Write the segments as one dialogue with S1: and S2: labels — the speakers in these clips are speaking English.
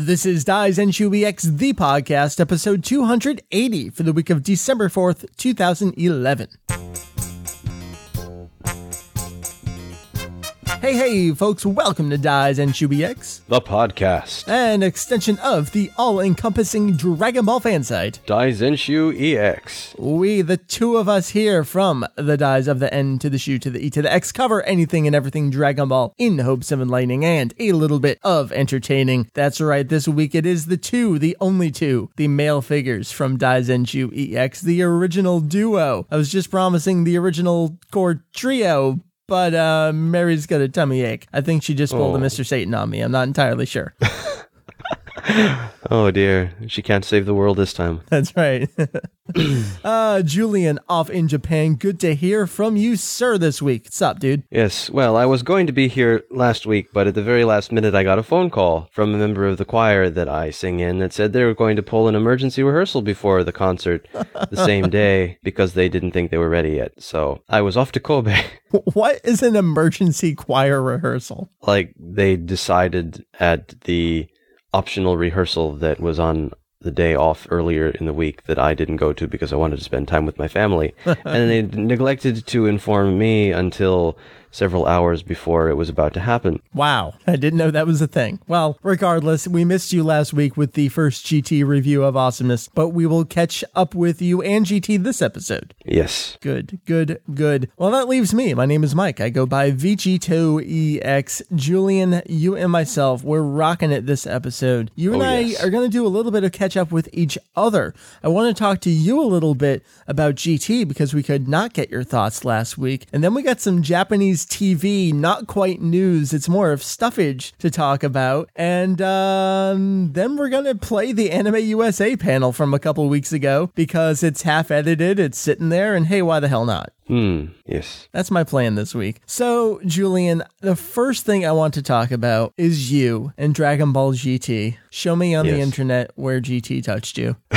S1: This is Daizenshu EX, the podcast, episode 280 for the week of December 4th, 2011. Hey, hey, folks, welcome to Daizenshu EX,
S2: The podcast.
S1: an extension of the all encompassing Dragon Ball fan site.
S2: Dies and Daizenshu EX.
S1: We, the two of us here from the Dies of the N to the Shu to the E to the X, cover anything and everything Dragon Ball in hopes of enlightening and a little bit of entertaining. That's right, this week it is the two, the only two, the male figures from Dies and Daizenshu EX, the original duo. I was just promising the original core trio. But uh, Mary's got a tummy ache. I think she just pulled a
S2: Oh.
S1: Mr. Satan on me. I'm not entirely sure.
S2: Oh dear, she can't save the world this time.
S1: That's right. uh, Julian off in Japan. Good to hear from you, sir, this week. What's up, dude?
S2: Yes, well, I was going to be here last week, but at the very last minute I got a phone call from a member of the choir that I sing in that said they were going to pull an emergency rehearsal before the concert the same day because they didn't think they were ready yet. So I was off to Kobe.
S1: What is an emergency choir rehearsal?
S2: like they decided at the optional rehearsal that was on the day off earlier in the week that I didn't go to because I wanted to spend time with my family. and they neglected to inform me until several hours before it was about to happen.
S1: Wow, I didn't know that was a thing. Well, regardless, we missed you last week with the first GT review of Awesomeness, but we will catch up with you and GT this episode.
S2: Yes.
S1: Good, good, good. Well, that leaves me. My name is Mike. I go by VegettoEX. Julian, you and myself, we're rocking it this episode. You and
S2: Oh,
S1: I
S2: yes.
S1: are going to do a little bit of catch up with each other. I want to talk to you a little bit about GT because we could not get your thoughts last week. And then we got some Japanese TV, not quite news. It's more of stuffage to talk about. And um, then we're going to play the Anime USA panel from a couple weeks ago because it's half edited, it's sitting there, and hey, why the hell not?
S2: Hmm. Yes.
S1: That's my plan this week. So, Julian, the first thing I want to talk about is you and Dragon Ball GT. Show me on the internet where GT touched you.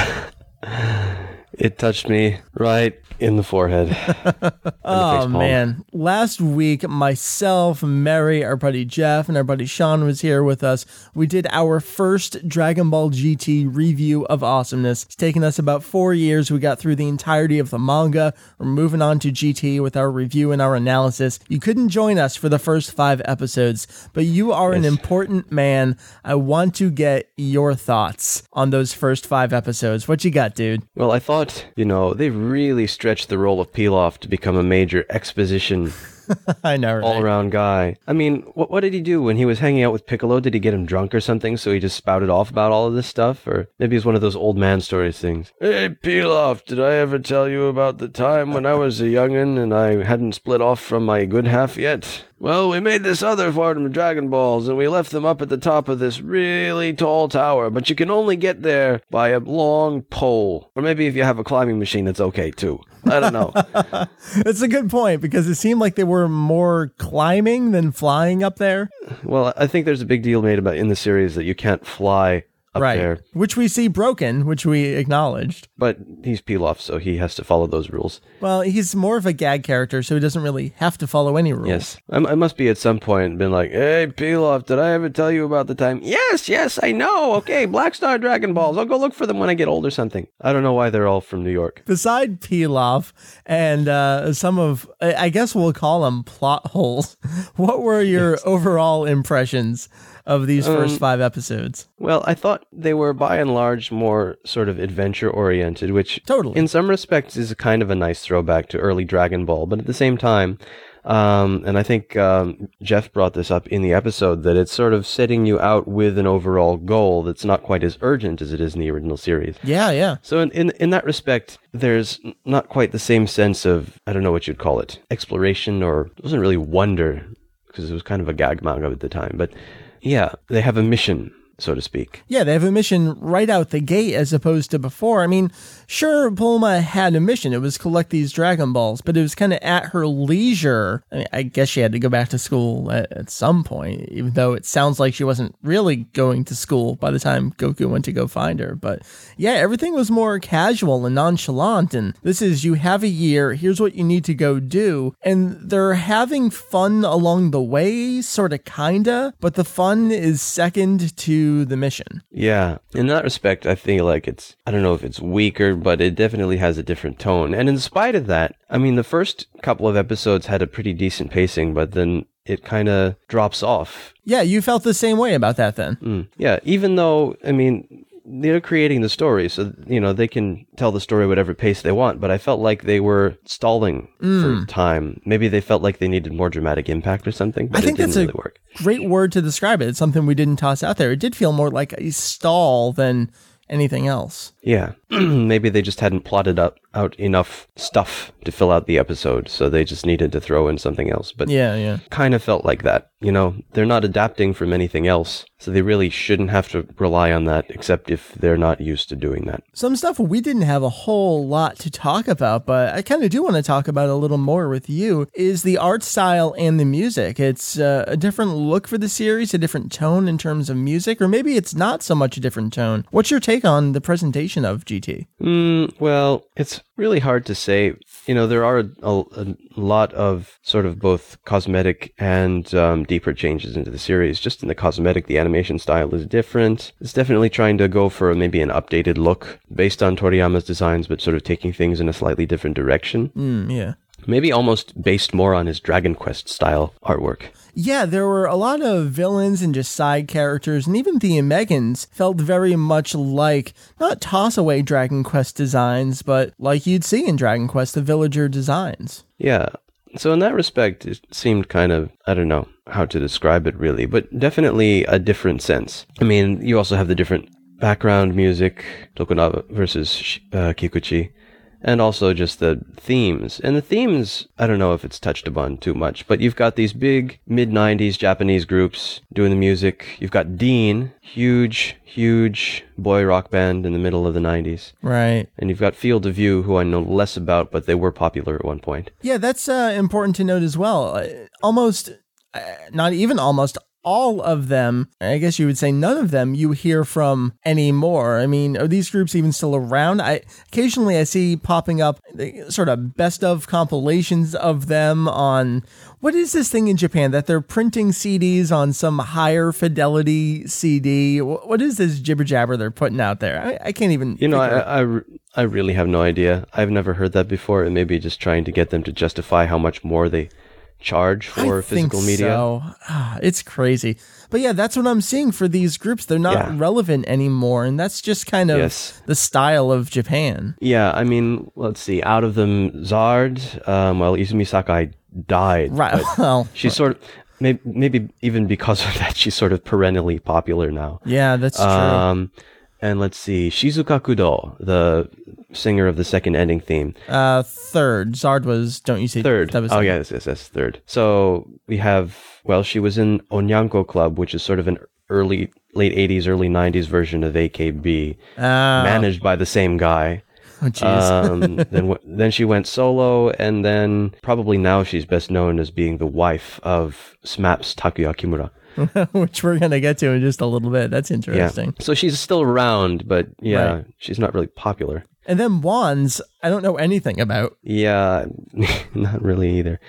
S2: It touched me right in the forehead. And the
S1: Oh man. Last week, myself, Mary, our buddy Jeff, and our buddy Sean was here with us. We did our first Dragon Ball GT review of awesomeness. It's taken us about four years. We got through the entirety of the manga. We're moving on to GT with our review and our analysis. You couldn't join us for the first five episodes, but you are an important man. I want to get your thoughts on those first five episodes. What you got, dude?
S2: Well, I thought, you know, they really stretched the role of Pilaf to become a major exposition
S1: I know, right?
S2: all around guy. I mean, what what did he do when he was hanging out with Piccolo? Did he get him drunk or something? So he just spouted off about all of this stuff, or maybe it's one of those old man stories things. Hey, Pilaf, did I ever tell you about the time when I was a youngin and I hadn't split off from my good half yet? Well, we made this other form of Dragon Balls, and we left them up at the top of this really tall tower, but you can only get there by a long pole. Or maybe if you have a climbing machine, that's okay too. I don't know.
S1: That's a good point because it seemed like they were more climbing than flying up there.
S2: Well, I think there's a big deal made about in the series that you can't fly
S1: right.
S2: there,
S1: Which we see broken, which we acknowledged.
S2: but he's Pilaf, so he has to follow those rules.
S1: Well, he's more of a gag character, so he doesn't really have to follow any rules.
S2: Yes, I, I must be at some point been like, "Hey, Pilaf, did I ever tell you about the time?" Yes, yes, I know. Okay, Black Star Dragon Balls. I'll go look for them when I get old or something. I don't know why they're all from New York.
S1: Beside Pilaf and uh, some of, I I guess we'll call them plot holes, what were your overall impressions of these
S2: Um,
S1: first five episodes?
S2: Well, I thought they were by and large more sort of adventure oriented, which
S1: Totally.
S2: in some respects is kind of a nice throwback to early Dragon Ball, but at the same time, um, and I think um, Jeff brought this up in the episode that it's sort of setting you out with an overall goal that's not quite as urgent as it is in the original series.
S1: Yeah, yeah.
S2: So in, in in that respect, there's not quite the same sense of I don't know what you'd call it, exploration or it wasn't really wonder because it was kind of a gag manga at the time, but yeah, they have a mission so to speak.
S1: Yeah, they have a mission right out the gate as opposed to before. I mean, sure, Bulma had a mission. It was collect these Dragon Balls, but it was kind of at her leisure. I, mean, I guess she had to go back to school at, at some point, even though it sounds like she wasn't really going to school by the time Goku went to go find her. But yeah, everything was more casual and nonchalant. And this is you have a year, here's what you need to go do. And they're having fun along the way, sort of, kinda, but the fun is second to the mission.
S2: Yeah. In that respect, I feel like it's, I don't know if it's weaker, but it definitely has a different tone. And in spite of that, I mean, the first couple of episodes had a pretty decent pacing, but then it kind of drops off.
S1: Yeah, you felt the same way about that then.
S2: Mm. Yeah. Even though, I mean, they're creating the story, so you know they can tell the story whatever pace they want. But I felt like they were stalling for time. Maybe they felt like they needed more dramatic impact or something. But
S1: I think
S2: it didn't
S1: that's a
S2: really work.
S1: great word to describe it. It's something we didn't toss out there. It did feel more like a stall than anything else.
S2: Yeah, maybe they just hadn't plotted up out enough stuff to fill out the episode, so they just needed to throw in something else. But
S1: Yeah, yeah.
S2: kind of felt like that. You know, they're not adapting from anything else, so they really shouldn't have to rely on that, except if they're not used to doing that.
S1: Some stuff we didn't have a whole lot to talk about, but I kind of do want to talk about a little more with you is the art style and the music. It's uh, a different look for the series, a different tone in terms of music, or maybe it's not so much a different tone. What's your take on the presentation of GT?
S2: Mm, well, it's really hard to say. You know, there are a, a, a lot of sort of both cosmetic and um, deeper changes into the series. Just in the cosmetic, the animation style is different. It's definitely trying to go for maybe an updated look based on Toriyama's designs, but sort of taking things in a slightly different direction.
S1: Mm, yeah.
S2: Maybe almost based more on his Dragon Quest style artwork.
S1: Yeah, there were a lot of villains and just side characters, and even the Megans felt very much like not toss away Dragon Quest designs, but like you'd see in Dragon Quest, the villager designs.
S2: Yeah. So in that respect, it seemed kind of I don't know how to describe it really, but definitely a different sense. I mean, you also have the different background music, Tokunaga versus uh, Kikuchi, and also just the themes. And the themes, I don't know if it's touched upon too much, but you've got these big mid 90s Japanese groups doing the music. You've got DEEN, huge, huge boy rock band in the middle of the 90s.
S1: Right.
S2: And you've got Field of View, who I know less about, but they were popular at one point.
S1: Yeah, that's uh, important to note as well. Uh, almost, uh, not even almost, all of them, I guess you would say none of them you hear from anymore. I mean, are these groups even still around? I occasionally I see popping up the sort of best of compilations of them on what is this thing in Japan that they're printing CDs on some higher fidelity CD? What is this jibber jabber they're putting out there? I, I can't even.
S2: You know, I, I, I really have no idea. I've never heard that before. It may be just trying to get them to justify how much more they charge for
S1: I
S2: physical
S1: think
S2: media.
S1: So. Ah, it's crazy. But yeah, that's what I'm seeing for these groups. They're not
S2: Yeah.
S1: relevant anymore. And that's just kind of
S2: Yes.
S1: the style of Japan.
S2: Yeah, I mean, let's see. Out of them, Zard, um, well, Izumi Sakai died.
S1: Right. Well,
S2: She's sort of, maybe, maybe even because of that, she's sort of perennially popular now.
S1: yeah, that's true.
S2: And let's see, Shizuka Kudo, the singer of the second ending theme.
S1: uh, third. Zard was, don't you say
S2: Third.
S1: That was
S2: oh, yes, yes, yes, third. So we have, well, she was in Onyanko Club, which is sort of an early, late 80s, early 90s version of AKB,
S1: Ah,
S2: managed by the same guy.
S1: oh, jeez.
S2: Um, then, w- then she went solo, and then probably now she's best known as being the wife of SMAP's Takuya Kimura.
S1: Which we're going to get to in just a little bit. That's interesting.
S2: So she's still around, but yeah,
S1: Right.
S2: she's not really popular.
S1: And then Wands, I don't know anything about.
S2: Yeah, not really either.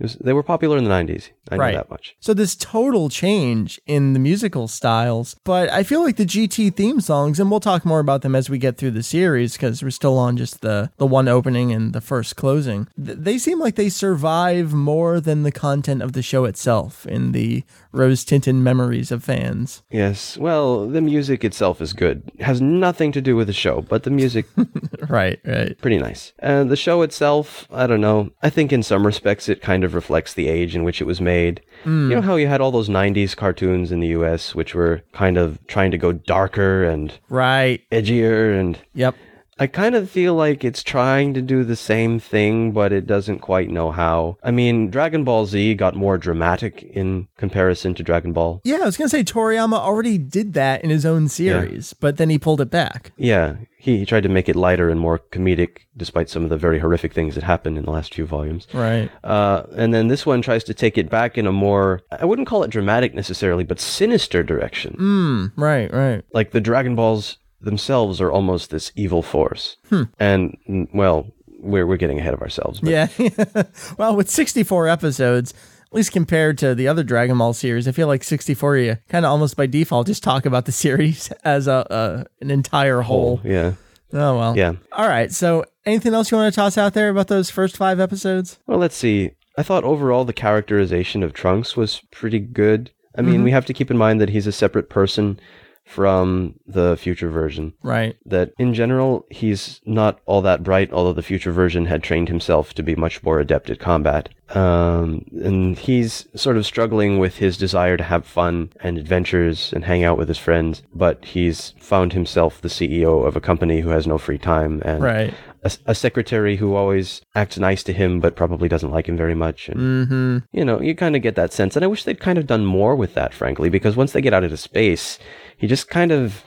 S2: Was, they were popular in the 90s. I know that much.
S1: So this total change in the musical styles, but I feel like the GT theme songs, and we'll talk more about them as we get through the series because we're still on just the the one opening and the first closing. Th- they seem like they survive more than the content of the show itself in the rose tinted memories of fans.
S2: Yes, well, the music itself is good. It has nothing to do with the show, but the music
S1: right, right.
S2: pretty nice. And the show itself, I don't know. I think in some respects it kind of reflects the age in which it was made. Hmm. You know how you had all those 90s cartoons in the US which were kind of trying to go darker and
S1: Right.
S2: edgier and
S1: Yep.
S2: I kind of feel like it's trying to do the same thing, but it doesn't quite know how. I mean, Dragon Ball Z got more dramatic in comparison to Dragon Ball.
S1: Yeah, I was gonna say Toriyama already did that in his own series, but then he pulled it back.
S2: Yeah, he, he tried to make it lighter and more comedic, despite some of the very horrific things that happened in the last few volumes.
S1: Right.
S2: Uh, and then this one tries to take it back in a more, I wouldn't call it dramatic necessarily, but sinister direction.
S1: Mm, right, right.
S2: Like the Dragon Balls themselves are almost this evil force. And, mm, well, we're, we're getting ahead of ourselves. But
S1: Yeah. well, with 64 episodes, at least compared to the other Dragon Ball series, I feel like 64, you kind of almost by default just talk about the series as a, a an entire whole.
S2: Yeah.
S1: Oh well.
S2: Yeah.
S1: All right. So, anything else you want to toss out there about those first five episodes?
S2: Well, let's see. I thought overall the characterization of Trunks was pretty good. I mean, we have to keep in mind that he's a separate person from the future version.
S1: Right.
S2: That in general, he's not all that bright, although the future version had trained himself to be much more adept at combat. Um, and he's sort of struggling with his desire to have fun and adventures and hang out with his friends, but he's found himself the CEO of a company who has no free time and
S1: Right.
S2: A, a secretary who always acts nice to him but probably doesn't like him very much. And,
S1: Mm-hmm.
S2: you know, you kind of get that sense. And I wish they'd kind of done more with that, frankly, because once they get out into space, he just kind of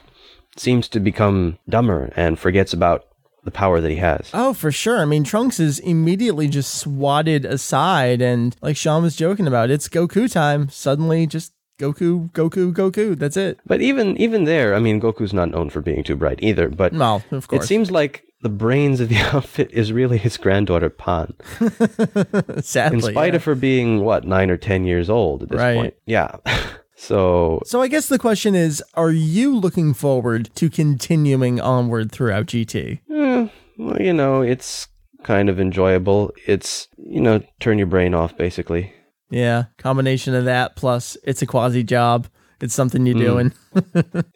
S2: seems to become dumber and forgets about the power that he has.
S1: Oh, for sure. I mean, Trunks is immediately just swatted aside, and like Sean was joking about, it's Goku time. Suddenly, just Goku, Goku, Goku. That's it.
S2: But even even there, I mean, Goku's not known for being too bright either. But
S1: Well, of course.
S2: it seems like the brains of the outfit is really his granddaughter Pan,
S1: Sadly,
S2: in spite
S1: yeah.
S2: of her being what nine or ten years old at this
S1: Right.
S2: point. Yeah. so
S1: So I guess the question is, are you looking forward to continuing onward throughout GT?
S2: Eh, well, you know, it's kind of enjoyable. It's, you know, turn your brain off, basically.
S1: Yeah, combination of that plus it's a quasi job. It's something you're doing.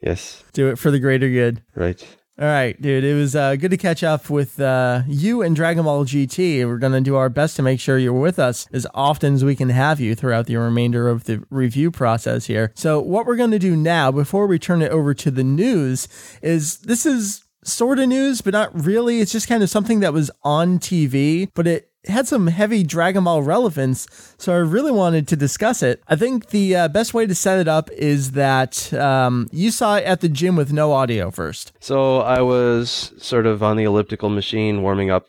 S2: Yes,
S1: Do it for the greater good.
S2: right.
S1: All right, dude. It was uh, good to catch up with uh, you and Dragon Ball GT. We're going to do our best to make sure you're with us as often as we can have you throughout the remainder of the review process here. So, what we're going to do now, before we turn it over to the news, is this is sort of news, but not really. It's just kind of something that was on TV, but it had some heavy Dragon Ball relevance, so I really wanted to discuss it. I think the uh, best way to set it up is that um, you saw it at the gym with no audio first.
S2: So I was sort of on the elliptical machine warming up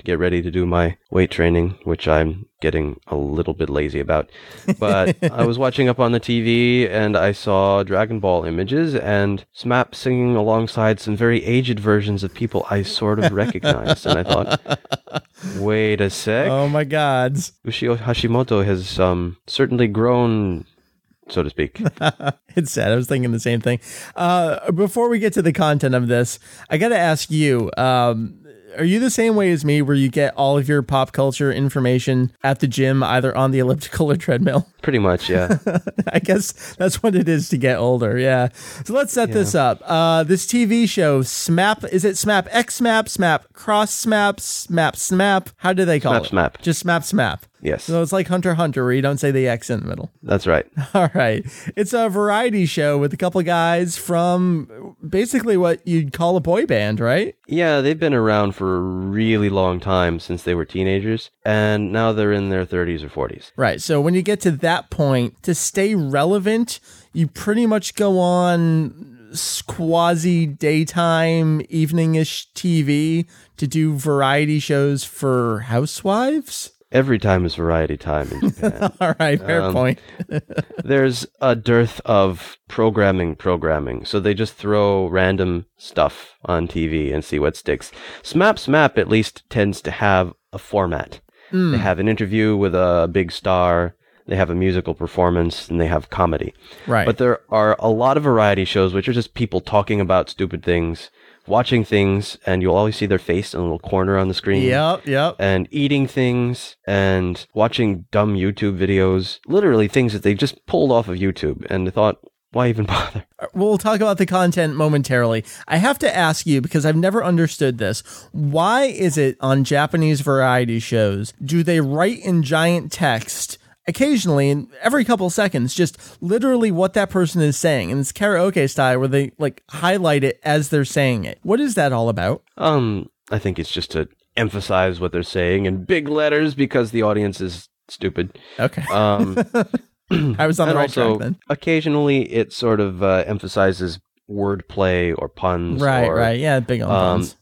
S2: to get ready to do my weight training, which I'm getting a little bit lazy about. But I was watching up on the TV and I saw Dragon Ball images and SMAP singing alongside some very aged versions of people I sort of recognized. and I thought, wait a sec.
S1: Oh my gods.
S2: Ushio Hashimoto has um, certainly grown, so to speak.
S1: It's sad. I was thinking the same thing. Uh, before we get to the content of this, I got to ask you um, are you the same way as me where you get all of your pop culture information at the gym, either on the elliptical or treadmill?
S2: Pretty much, yeah.
S1: I guess that's what it is to get older. Yeah. So let's set this up. Uh, this TV show, SMAP, is it SMAP X SMAP, SMAP Cross SMAP, SMAP SMAP? How do they call
S2: SMAP
S1: it?
S2: SMAP.
S1: Just SMAP SMAP.
S2: Yes,
S1: So it's like Hunter Hunter where you don't say the X in the middle.
S2: that's right.
S1: All right. It's a variety show with a couple guys from basically what you'd call a boy band, right?
S2: Yeah, they've been around for a really long time since they were teenagers, and now they're in their 30s or 40s.
S1: Right. So when you get to that point, to stay relevant, you pretty much go on quasi daytime, eveningish TV to do variety shows for housewives.
S2: Every time is variety time in Japan.
S1: All right, fair
S2: Um,
S1: point.
S2: There's a dearth of programming, programming, so they just throw random stuff on TV and see what sticks. SMAP SMAP at least tends to have a format. They have an interview with a big star, they have a musical performance, and they have comedy.
S1: Right.
S2: But there are a lot of variety shows which are just people talking about stupid things, watching things, and you'll always see their face in a little corner on the screen.
S1: Yep, yep.
S2: And eating things and watching dumb YouTube videos, literally things that they just pulled off of YouTube and they thought, why even bother?
S1: Uh, we'll talk about the content momentarily. I have to ask you because I've never understood this. Why is it on Japanese variety shows do they write in giant text occasionally and every couple seconds just literally what that person is saying and it's karaoke style where they like highlight it as they're saying it. What is that all about?
S2: Um, I think it's just to emphasize what they're saying in big letters because the audience is stupid.
S1: Okay.
S2: Um,
S1: I was on the right
S2: also,
S1: track then.
S2: occasionally it sort of uh, emphasizes wordplay or puns.
S1: Right,
S2: or,
S1: right. Yeah, big on
S2: Um,
S1: puns.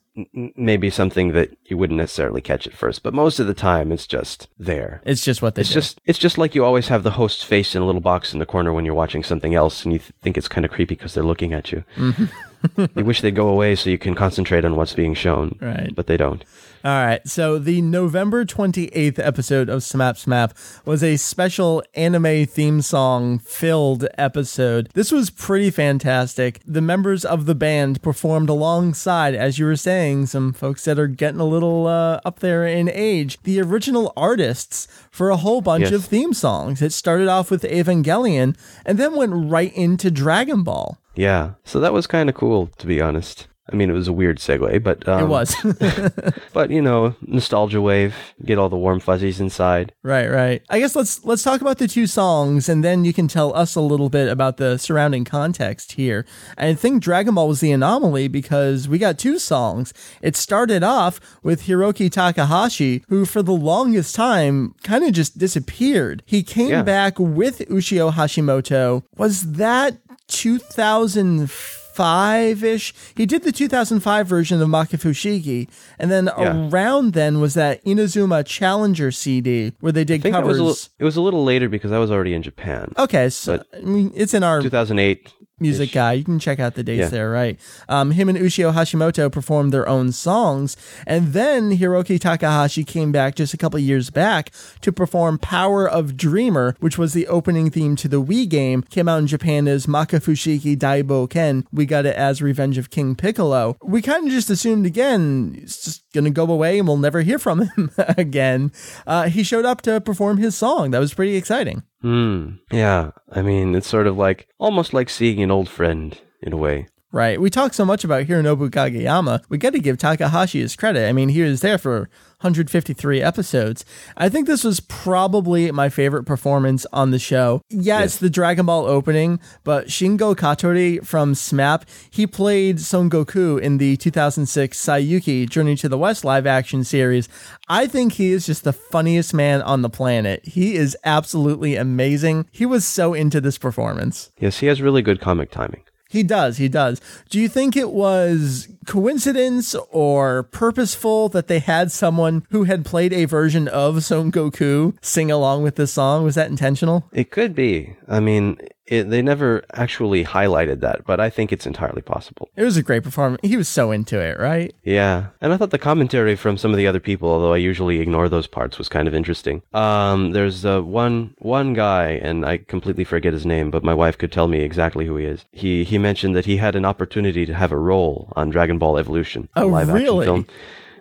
S2: Maybe something that you wouldn't necessarily catch at first, but most of the time it's just there.
S1: It's just what they
S2: It's
S1: do.
S2: just it's just like you always have the host's face in a little box in the corner when you're watching something else, and you th- think it's kind of creepy because they're looking at you. Mm-hmm. you wish they'd go away so you can concentrate on what's being shown.
S1: Right.
S2: But they don't.
S1: All right. So the November 28th episode of Smap Smap was a special anime theme song filled episode. This was pretty fantastic. The members of the band performed alongside, as you were saying, some folks that are getting a little uh, up there in age, the original artists for a whole bunch
S2: Yes.
S1: of theme songs. It started off with Evangelion and then went right into Dragon Ball.
S2: Yeah. So that was kind of cool, to be honest. I mean, it was a weird segue, but um,
S1: It was.
S2: But you know, nostalgia wave, get all the warm fuzzies inside.
S1: Right, right. I guess let's let's talk about the two songs and then you can tell us a little bit about the surrounding context here. I think Dragon Ball was the anomaly because we got two songs. It started off with Hiroki Takahashi, who for the longest time kind of just disappeared. He came
S2: Yeah.
S1: back with Ushio Hashimoto. Was that 2005 ish? He did the 2005 version of Makafushigi, and then
S2: Yeah.
S1: around then was that Inazuma Challenger CD where they did
S2: I think it was,
S1: covers.
S2: a little, it was a little later because I was already in Japan.
S1: okay, so I mean, it's in our
S2: 2008.
S1: Music guy. You can check out the dates
S2: Yeah.
S1: there, right? Um, him and Ushio Hashimoto performed their own songs, and then Hiroki Takahashi came back just a couple years back to perform "Power of Dreamer," which was the opening theme to the Wii game. Came out in Japan as Makafushiki Daibo Ken. We got it as Revenge of King Piccolo. We kind of just assumed again it's just gonna go away and we'll never hear from him again. Uh, he showed up to perform his song. That was pretty exciting.
S2: Hmm. Yeah. I mean, it's sort of like almost like seeing an old friend in a way.
S1: Right. We talk so much about Hironobu Kageyama. We got to give Takahashi his credit. I mean, he was there for 153 episodes. I think this was probably my favorite performance on the show. Yeah, it's the Dragon Ball opening, but Shingo Katori from SMAP, he played Son Goku in the 2006 Saiyuki Journey to the West live action series. I think he is just the funniest man on the planet. He is absolutely amazing. He was so into this performance.
S2: Yes, he has really good comic timing.
S1: He does, he does. Do you think it was coincidence or purposeful that they had someone who had played a version of Son Goku sing along with this song? Was that intentional?
S2: It could be. I mean, it, they never actually highlighted that, but I think it's entirely possible.
S1: It was a great performance. He was so into it, right?
S2: Yeah, and I thought the commentary from some of the other people, although I usually ignore those parts, was kind of interesting. Um, there's uh, one one guy, and I completely forget his name, but my wife could tell me exactly who he is. He he mentioned that he had an opportunity to have a role on Dragon Ball Evolution, a
S1: Oh,
S2: live
S1: really?
S2: action film,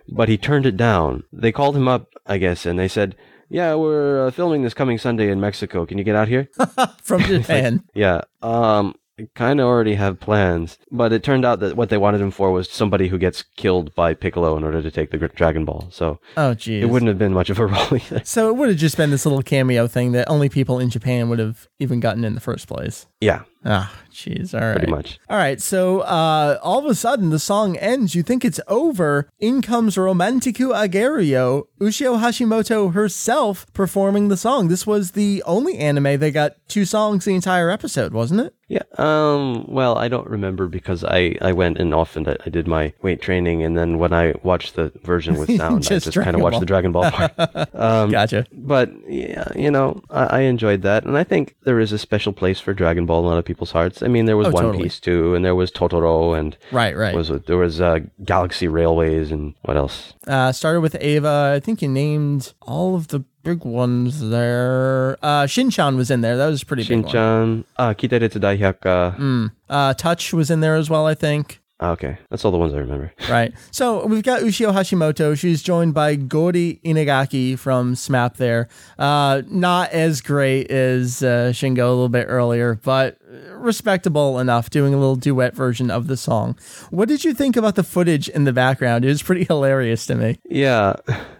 S2: but he turned it down. They called him up, I guess, and they said. Yeah, we're uh, filming this coming Sunday in Mexico. Can you get out here?
S1: From Japan.
S2: Yeah. Um, kind of already have plans, but it turned out that what they wanted him for was somebody who gets killed by Piccolo in order to take the Dragon Ball. So
S1: oh, geez.
S2: it wouldn't have been much of a role either.
S1: so it would have just been this little cameo thing that only people in Japan would have even gotten in the first place.
S2: Yeah,
S1: Ah, jeez. All right.
S2: pretty much.
S1: All right, so uh, all of a sudden the song ends. You think it's over. In comes Romantic Ageru yo, Ushio Hashimoto herself performing the song. This was the only anime they got two songs the entire episode, wasn't it?
S2: Yeah. Um. Well, I don't remember because I I went and off and I, I did my weight training, and then when I watched the version with sound, I
S1: Just
S2: just kind of watched the Dragon Ball part. um,
S1: Gotcha.
S2: But yeah, you know, I, I enjoyed that, and I think there is a special place for Dragon Ball a lot of people's hearts. I mean, there was
S1: Oh,
S2: One
S1: totally.
S2: Piece too, and there was Totoro, and
S1: Right, right.
S2: was there was uh, Galaxy Railways, and what else?
S1: Uh, started with Eva. I think you named all of the big ones there. Uh, Shinchan was in there. That was a pretty big one.
S2: Shinchan, uh, Kiteretsu Daihyakka.
S1: Uh, Touch was in there as well, I think.
S2: Ah, okay, that's all the ones I remember.
S1: Right. So we've got Ushio Hashimoto. She's joined by Goro Inagaki from SMAP there. Uh, not as great as uh, Shingo a little bit earlier, but respectable enough, doing a little duet version of the song. What did you think about the footage in the background? It was pretty hilarious to me.
S2: Yeah,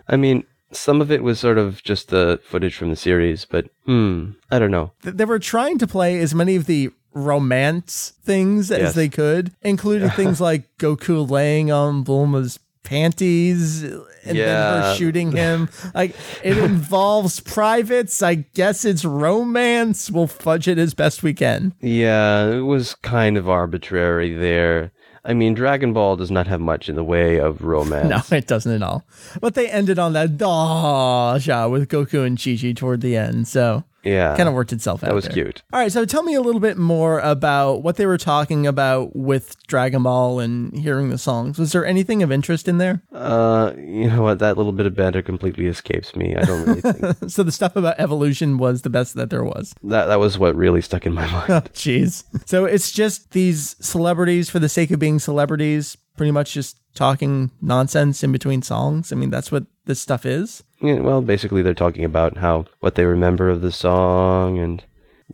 S2: I mean, some of it was sort of just the footage from the series, but hmm, I don't know.
S1: They were trying to play as many of the romance things as
S2: Yes.
S1: they could, including things like Goku laying on Bulma's panties and then her shooting him. Like it involves privates. I guess it's romance. We'll fudge it as best we can.
S2: Yeah, it was kind of arbitrary there. I mean, Dragon Ball does not have much in the way of romance.
S1: No, it doesn't at all. But they ended on that daw with Goku and Chi Chi toward the end. So
S2: Yeah.
S1: kind of worked itself out.
S2: That was
S1: there.
S2: cute.
S1: All right, so tell me a little bit more about what they were talking about with Dragon Ball and hearing the songs. Was there anything of interest in there?
S2: Uh, you know what? That little bit of banter completely escapes me. I don't really think
S1: So the stuff about evolution was the best that there was.
S2: that that was what really stuck in my mind.
S1: Oh, jeez. So it's just these celebrities for the sake of being celebrities, pretty much just talking nonsense in between songs. I mean, that's what this stuff is.
S2: Yeah, well, basically, they're talking about how what they remember of the song and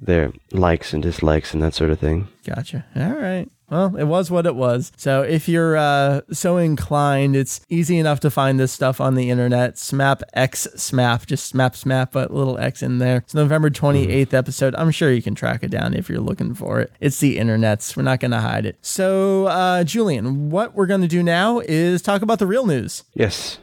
S2: their likes and dislikes and that sort of thing.
S1: Gotcha. All right. Well, it was what it was. So if you're uh, so inclined, it's easy enough to find this stuff on the internet. SMAP X SMAP, just SMAP SMAP, but little X in there. It's November 28th episode. I'm sure you can track it down if you're looking for it. It's the internets. We're not going to hide it. So, uh, Julian, what we're going to do now is talk about the real news.
S2: Yes.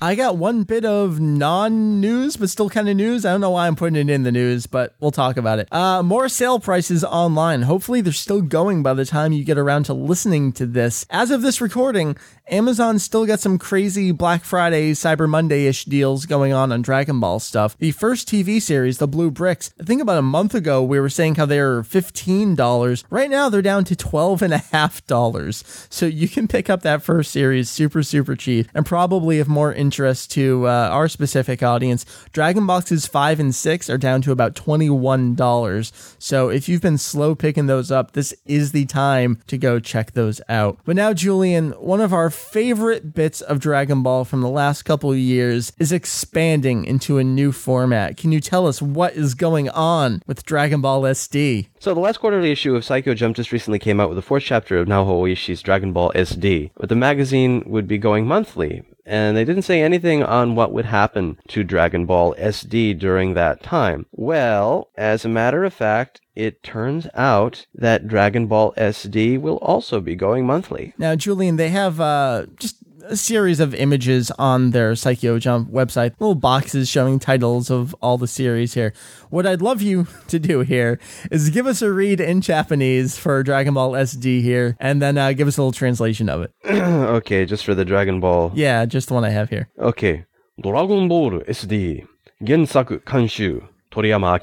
S1: I got one bit of non news, but still kind of news. I don't know why I'm putting it in the news, but we'll talk about it. Uh, more sale prices online. Hopefully, they're still going by the time you get around to listening to this. As of this recording, Amazon still got some crazy Black Friday, Cyber Monday ish deals going on on Dragon Ball stuff. The first TV series, The Blue Bricks, I think about a month ago, we were saying how they were $15. Right now, they're down to $12.5. So you can pick up that first series super, super cheap and probably of more interest to uh, our specific audience. Dragon Boxes 5 and 6 are down to about $21. So if you've been slow picking those up, this is the time to go check those out. But now, Julian, one of our favorite bits of Dragon Ball from the last couple of years is expanding into a new format. Can you tell us what is going on with Dragon Ball SD?
S2: So the last quarterly issue of Saikyo Jump just recently came out with the fourth chapter of Naho Oishi's Dragon Ball SD, but the magazine would be going monthly. And they didn't say anything on what would happen to Dragon Ball SD during that time. Well, as a matter of fact, it turns out that Dragon Ball SD will also be going monthly.
S1: Now, Julian, they have uh, just a series of images on their Saikyo Jump website, little boxes showing titles of all the series here. What I'd love you to do here is give us a read in Japanese for Dragon Ball SD here, and then uh, give us a little translation of it.
S2: okay, just for the Dragon Ball.
S1: Yeah, just the one I have here.
S2: Okay. Dragon Ball SD 原作監修鳥山明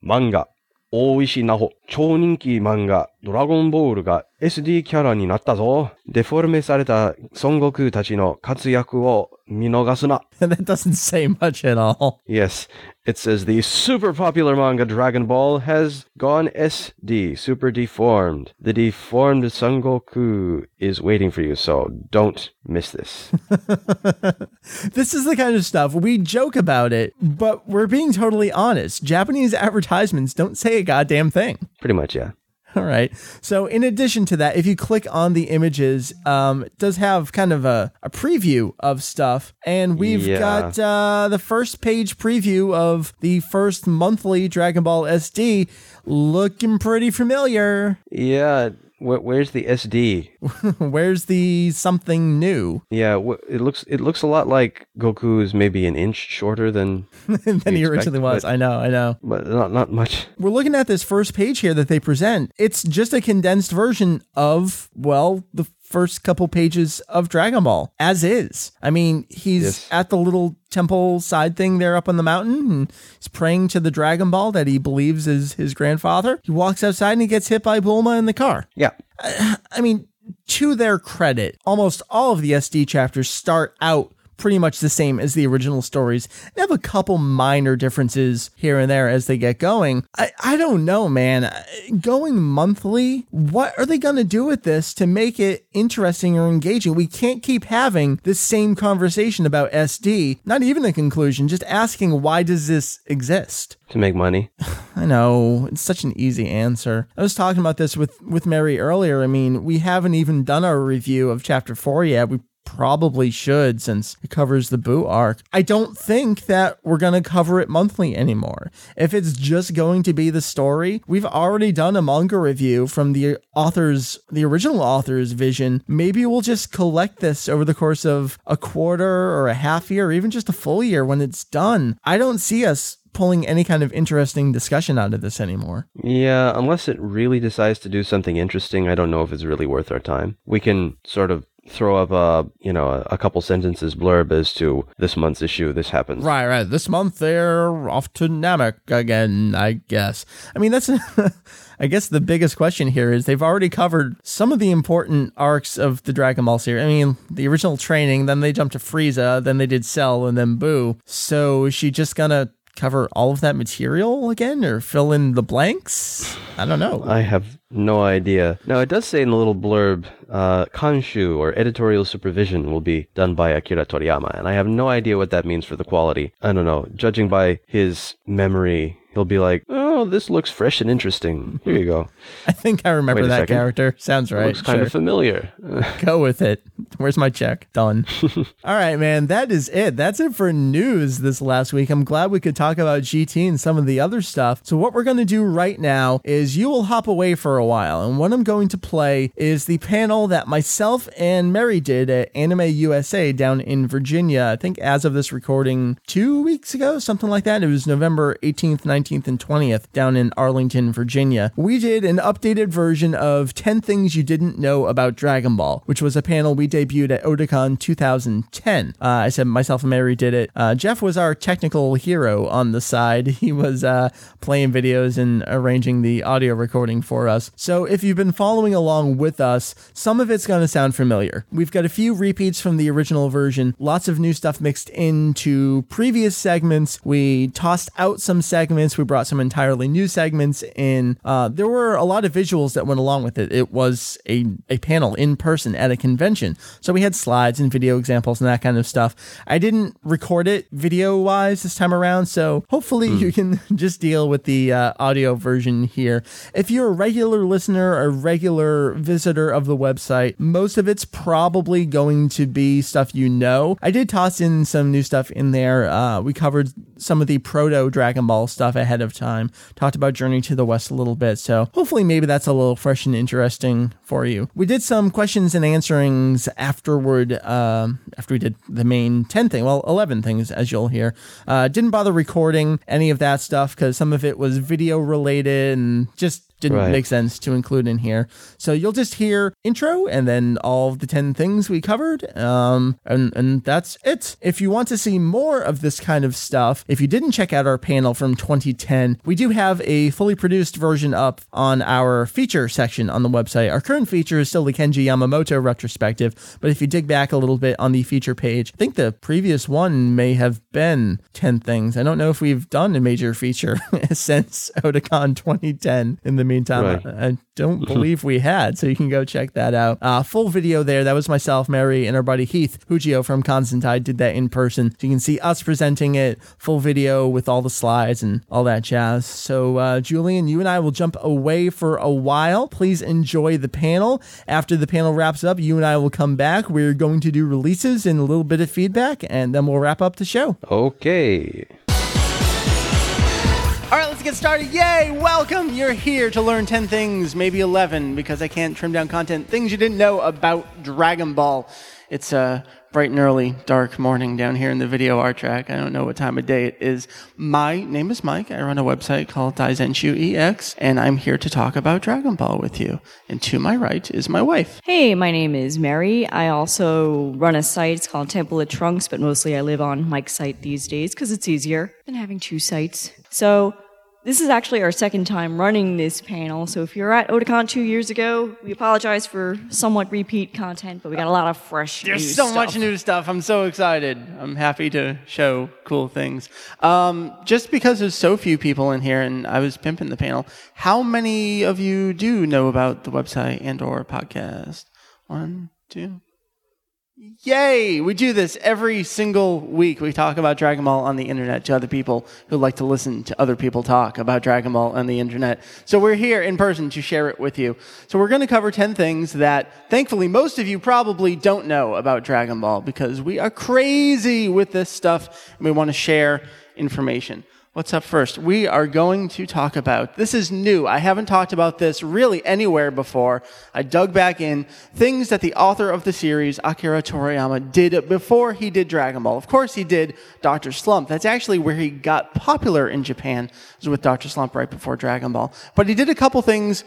S2: 漫画大石奈穂超人気漫画ドラゴンボールが SD キャラになったぞデフォルメされた孫悟空たちの活躍を見逃すな
S1: that doesn't say much at all.
S2: Yes, it says the super popular manga Dragon Ball has gone SD, super deformed. The deformed Son Goku is waiting for you, so don't miss this.
S1: this is the kind of stuff we joke about it, but we're being totally honest. Japanese advertisements don't say a goddamn thing.
S2: Pretty much, yeah.
S1: All right. So, in addition to that, if you click on the images, um, it does have kind of a, a preview of stuff. And we've
S2: Yeah.
S1: got uh, the first page preview of the first monthly Dragon Ball SD looking pretty familiar.
S2: Yeah, wh- where's the SD?
S1: Where's the something new?
S2: Yeah, wh- it looks it looks a lot like Goku is maybe an inch shorter than,
S1: than he
S2: expect,
S1: originally was.
S2: but-
S1: I know, I know.
S2: but not not much.
S1: We're looking at this first page here that they present. It's just a condensed version of, well, the first couple pages of Dragon Ball as is. I mean, he's
S2: Yes.
S1: at the little temple side thing there up on the mountain and he's praying to the Dragon Ball that he believes is his grandfather. He walks outside and he gets hit by Bulma in the car.
S2: Yeah,
S1: I mean, to their credit, almost all of the SD chapters start out pretty much the same as the original stories. They have a couple minor differences here and there as they get going. I, I don't know, man. Uh, Going monthly, what are they going to do with this to make it interesting or engaging? We can't keep having this same conversation about SD, not even a conclusion, just asking why does this exist?
S2: to make money.
S1: I know it's such an easy answer. I was talking about this with with Mary earlier. I mean, we haven't even done our review of chapter four yet. We probably should since it covers the Boo arc. I don't think that we're going to cover it monthly anymore. If it's just going to be the story, we've already done a manga review from the author's, the original author's vision. Maybe we'll just collect this over the course of a quarter or a half year, or even just a full year when it's done. I don't see us pulling any kind of interesting discussion out of this anymore.
S2: Yeah, unless it really decides to do something interesting, I don't know if it's really worth our time. We can sort of throw up a you know a, a couple sentences blurb as to this month's issue. This happens.
S1: Right, right. This month they're off to Namek again, I guess. I mean, that's, I guess the biggest question here is they've already covered some of the important arcs of the Dragon Ball series. I mean, the original training, then they jumped to Frieza, then they did Cell, and then Boo. So is she just gonna cover all of that material again or fill in the blanks? I don't know.
S2: I have no idea. Now, it does say in the little blurb, uh, Kanshu or editorial supervision will be done by Akira Toriyama, and I have no idea what that means for the quality. I don't know. Judging by his memory, he'll be like, "Oh, this looks fresh and interesting." Here you go.
S1: I think I remember that
S2: second.
S1: character. Sounds right.
S2: Looks kind
S1: Sure.
S2: of familiar.
S1: Go with it. Where's my check? Done. All right, man. That is it. That's it for news this last week. I'm glad we could talk about GT and some of the other stuff. So, what we're going to do right now is you will hop away for a while. And what I'm going to play is the panel that myself and Mary did at Anime USA down in Virginia. I think as of this recording, two weeks ago, something like that. It was November 18th, 19th, and 20th down in Arlington, Virginia. We did an updated version of 10 Things You Didn't Know About Dragon Ball, which was a panel we debuted at Otakon 2010. Uh, I said myself and Mary did it. Uh, Jeff was our technical hero on the side. He was uh, playing videos and arranging the audio recording for us. So if you've been following along with us, some of it's going to sound familiar. We've got a few repeats from the original version, lots of new stuff mixed into previous segments. We tossed out some segments, we brought some entirely new segments in. Uh, there were a lot of visuals that went along with it. It was a, a panel in person at a convention. So we had slides and video examples and that kind of stuff. I didn't record it video wise this time around, so hopefully you can just deal with the uh, audio version here. If you're a regular listener or regular visitor of the website, most of it's probably going to be stuff you know. I did toss in some new stuff in there. Uh, we covered some of the proto Dragon Ball stuff ahead of time, talked about Journey to the West a little bit, so hopefully maybe that's a little fresh and interesting for you. We did some questions and answerings afterward, um, after we did the main 10 thing, well, 11 things, as you'll hear. Uh, didn't bother recording any of that stuff because some of it was video related and just didn't
S2: Right.
S1: make sense to include in here. So you'll just hear intro and then all of the 10 things we covered. Um, and, and that's it. If you want to see more of this kind of stuff, if you didn't check out our panel from 2010, we do have a fully produced version up on our feature section on the website. Our current feature is still the Kenji Yamamoto retrospective, but if you dig back a little bit on the feature page, I think the previous one may have been 10 things. I don't know if we've done a major feature since Otakon 2010 in the meantime.
S2: Right.
S1: I, I don't believe we had, so you can go check that out. Uh, full video there. That was myself, Mary, and our buddy Heath Hugio from Constantine did that in person. So you can see us presenting it, full video with all the slides and all that jazz. So, uh, Julian, you and I will jump away for a while. Please enjoy the panel. After the panel wraps up, you and I will come back. We're going to do releases and a little bit of feedback, and then we'll wrap up the show.
S2: Okay.
S1: All right, let's get started. Yay! Welcome. You're here to learn 10 things, maybe 11, because I can't trim down content. Things you didn't know about Dragon Ball. It's a bright and early, dark morning down here in the video art track. I don't know what time of day it is. My name is Mike. I run a website called Daizenshu EX, and I'm here to talk about Dragon Ball with you. And to my right is my wife.
S3: Hey, my name is Mary. I also run a site. It's called Temple of Trunks, but mostly I live on Mike's site these days because it's easier than having two sites. So, this is actually our second time running this panel. So, if you're at Otakon two years ago, we apologize for somewhat repeat content, but we got a lot of fresh
S1: There's so
S3: stuff.
S1: much new stuff. I'm so excited. I'm happy to show cool things. Um, just because there's so few people in here and I was pimping the panel, how many of you do know about the website and or podcast? One, two. Yay! We do this every single week. We talk about Dragon Ball on the internet to other people who like to listen to other people talk about Dragon Ball on the internet. So we're here in person to share it with you. So we're going to cover 10 things that thankfully most of you probably don't know about Dragon Ball because we are crazy with this stuff and we want to share information. What's up first? We are going to talk about this is new. I haven't talked about this really anywhere before. I dug back in things that the author of the series, Akira Toriyama, did before he did Dragon Ball. Of course, he did Dr. Slump. That's actually where he got popular in Japan, was with Dr. Slump right before Dragon Ball. But he did a couple things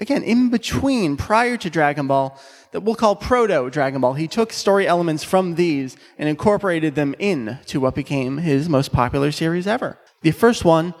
S1: again, in between, prior to Dragon Ball, that we'll call Proto Dragon Ball. He took story elements from these and incorporated them into what became his most popular series ever. The first one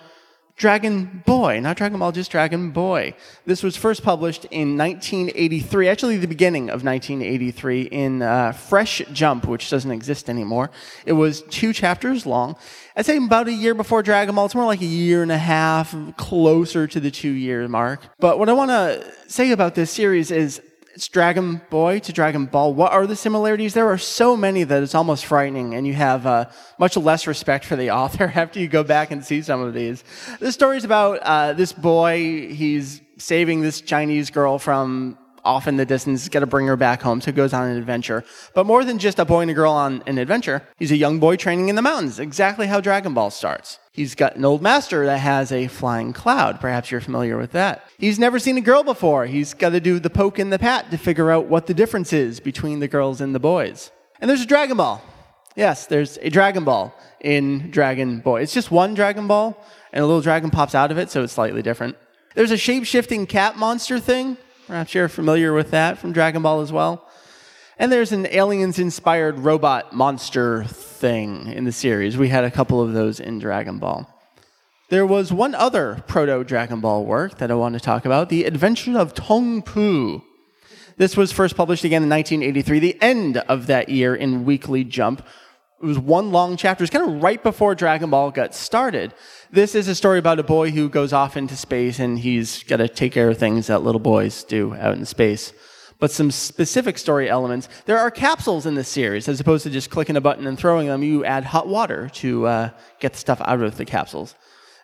S1: Dragon Boy, not Dragon Ball, just Dragon Boy. This was first published in 1983, actually the beginning of 1983 in uh, Fresh Jump, which doesn't exist anymore. It was two chapters long. I'd say about a year before Dragon Ball. It's more like a year and a half, closer to the two year mark. But what I want to say about this series is it's Dragon Boy to Dragon Ball. What are the similarities? There are so many that it's almost frightening, and you have uh, much less respect for the author after you go back and see some of these. This story is about uh, this boy. He's saving this Chinese girl from off in the distance. He's got to bring her back home, so he goes on an adventure. But more than just a boy and a girl on an adventure, he's a young boy training in the mountains, exactly how Dragon Ball starts. He's got an old master that has a flying cloud. Perhaps you're familiar with that. He's never seen a girl before. He's got to do the poke and the pat to figure out what the difference is between the girls and the boys. And there's a Dragon Ball. Yes, there's a Dragon Ball in Dragon Boy. It's just one Dragon Ball, and a little dragon pops out of it, so it's slightly different. There's a shape shifting cat monster thing. Perhaps you're familiar with that from Dragon Ball as well. And there's an aliens inspired robot monster thing in the series. We had a couple of those in Dragon Ball. There was one other proto Dragon Ball work that I want to talk about The Adventure of Tong Pu. This was first published again in 1983, the end of that year in Weekly Jump. It was one long chapter. It's kind of right before Dragon Ball got started. This is a story about a boy who goes off into space and he's got to take care of things that little boys do out in space but some specific story elements. There are capsules in this series, as opposed to just clicking a button and throwing them. You add hot water to uh, get the stuff out of the capsules.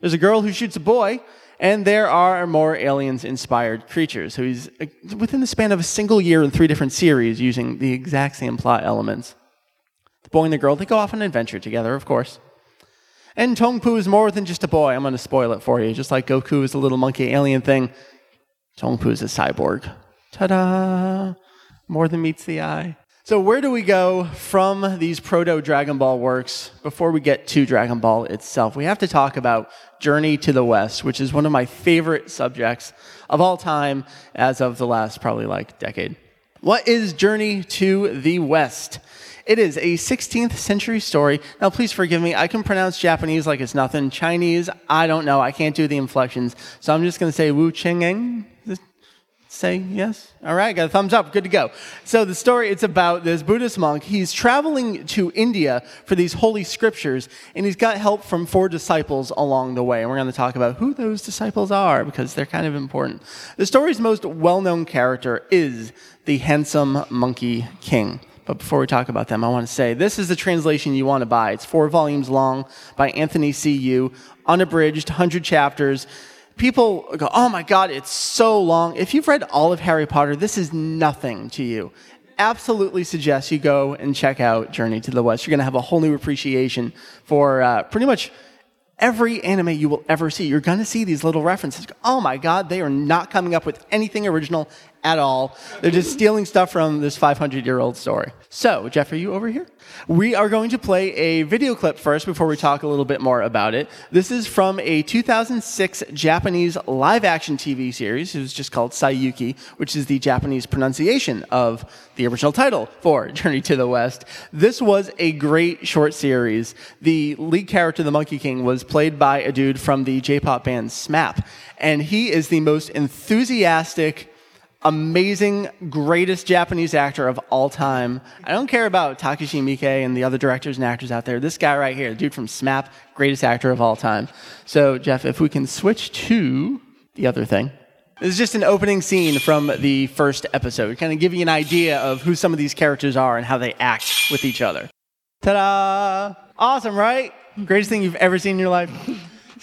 S1: There's a girl who shoots a boy, and there are more aliens inspired creatures. So he's uh, within the span of a single year in three different series using the exact same plot elements. The boy and the girl, they go off on an adventure together, of course. And Tong Pu is more than just a boy. I'm going to spoil it for you. Just like Goku is a little monkey alien thing, Tong Pu is a cyborg. Ta da! More than meets the eye. So, where do we go from these proto Dragon Ball works before we get to Dragon Ball itself? We have to talk about Journey to the West, which is one of my favorite subjects of all time as of the last probably like decade. What is Journey to the West? It is a 16th century story. Now, please forgive me. I can pronounce Japanese like it's nothing. Chinese, I don't know. I can't do the inflections. So I'm just going to say Wu Chengeng say yes? All right, got a thumbs up. Good to go. So the story it's about this Buddhist monk. He's traveling to India for these holy scriptures, and he's got help from four disciples along the way. And we're going to talk about who those disciples are because they're kind of important. The story's most well-known character is the handsome monkey king. But before we talk about them, I want to say this is the translation you want to buy. It's four volumes long by Anthony C. Yu, unabridged, 100 chapters people go, oh my God, it's so long. If you've read all of Harry Potter, this is nothing to you. Absolutely suggest you go and check out Journey to the West. You're going to have a whole new appreciation for uh, pretty much every anime you will ever see. You're going to see these little references. Oh my God, they are not coming up with anything original at all. They're just stealing stuff from this 500 year old story. So, Jeff, are you over here? We are going to play a video clip first before we talk a little bit more about it. This is from a 2006 Japanese live action TV series. It was just called Saiyuki, which is the Japanese pronunciation of the original title for Journey to the West. This was a great short series. The lead character, the Monkey King, was played by a dude from the J pop band SMAP. And he is the most enthusiastic, amazing, greatest Japanese actor of all time. I don't care about Takashi Miike and the other directors and actors out there. This guy right here, the dude from SMAP, greatest actor of all time. So, Jeff, if we can switch to the other thing. This is just an opening scene from the first episode, kind of give you an idea of who some of these characters are and how they act with each other. Ta da! Awesome, right? Greatest thing you've ever seen in your life.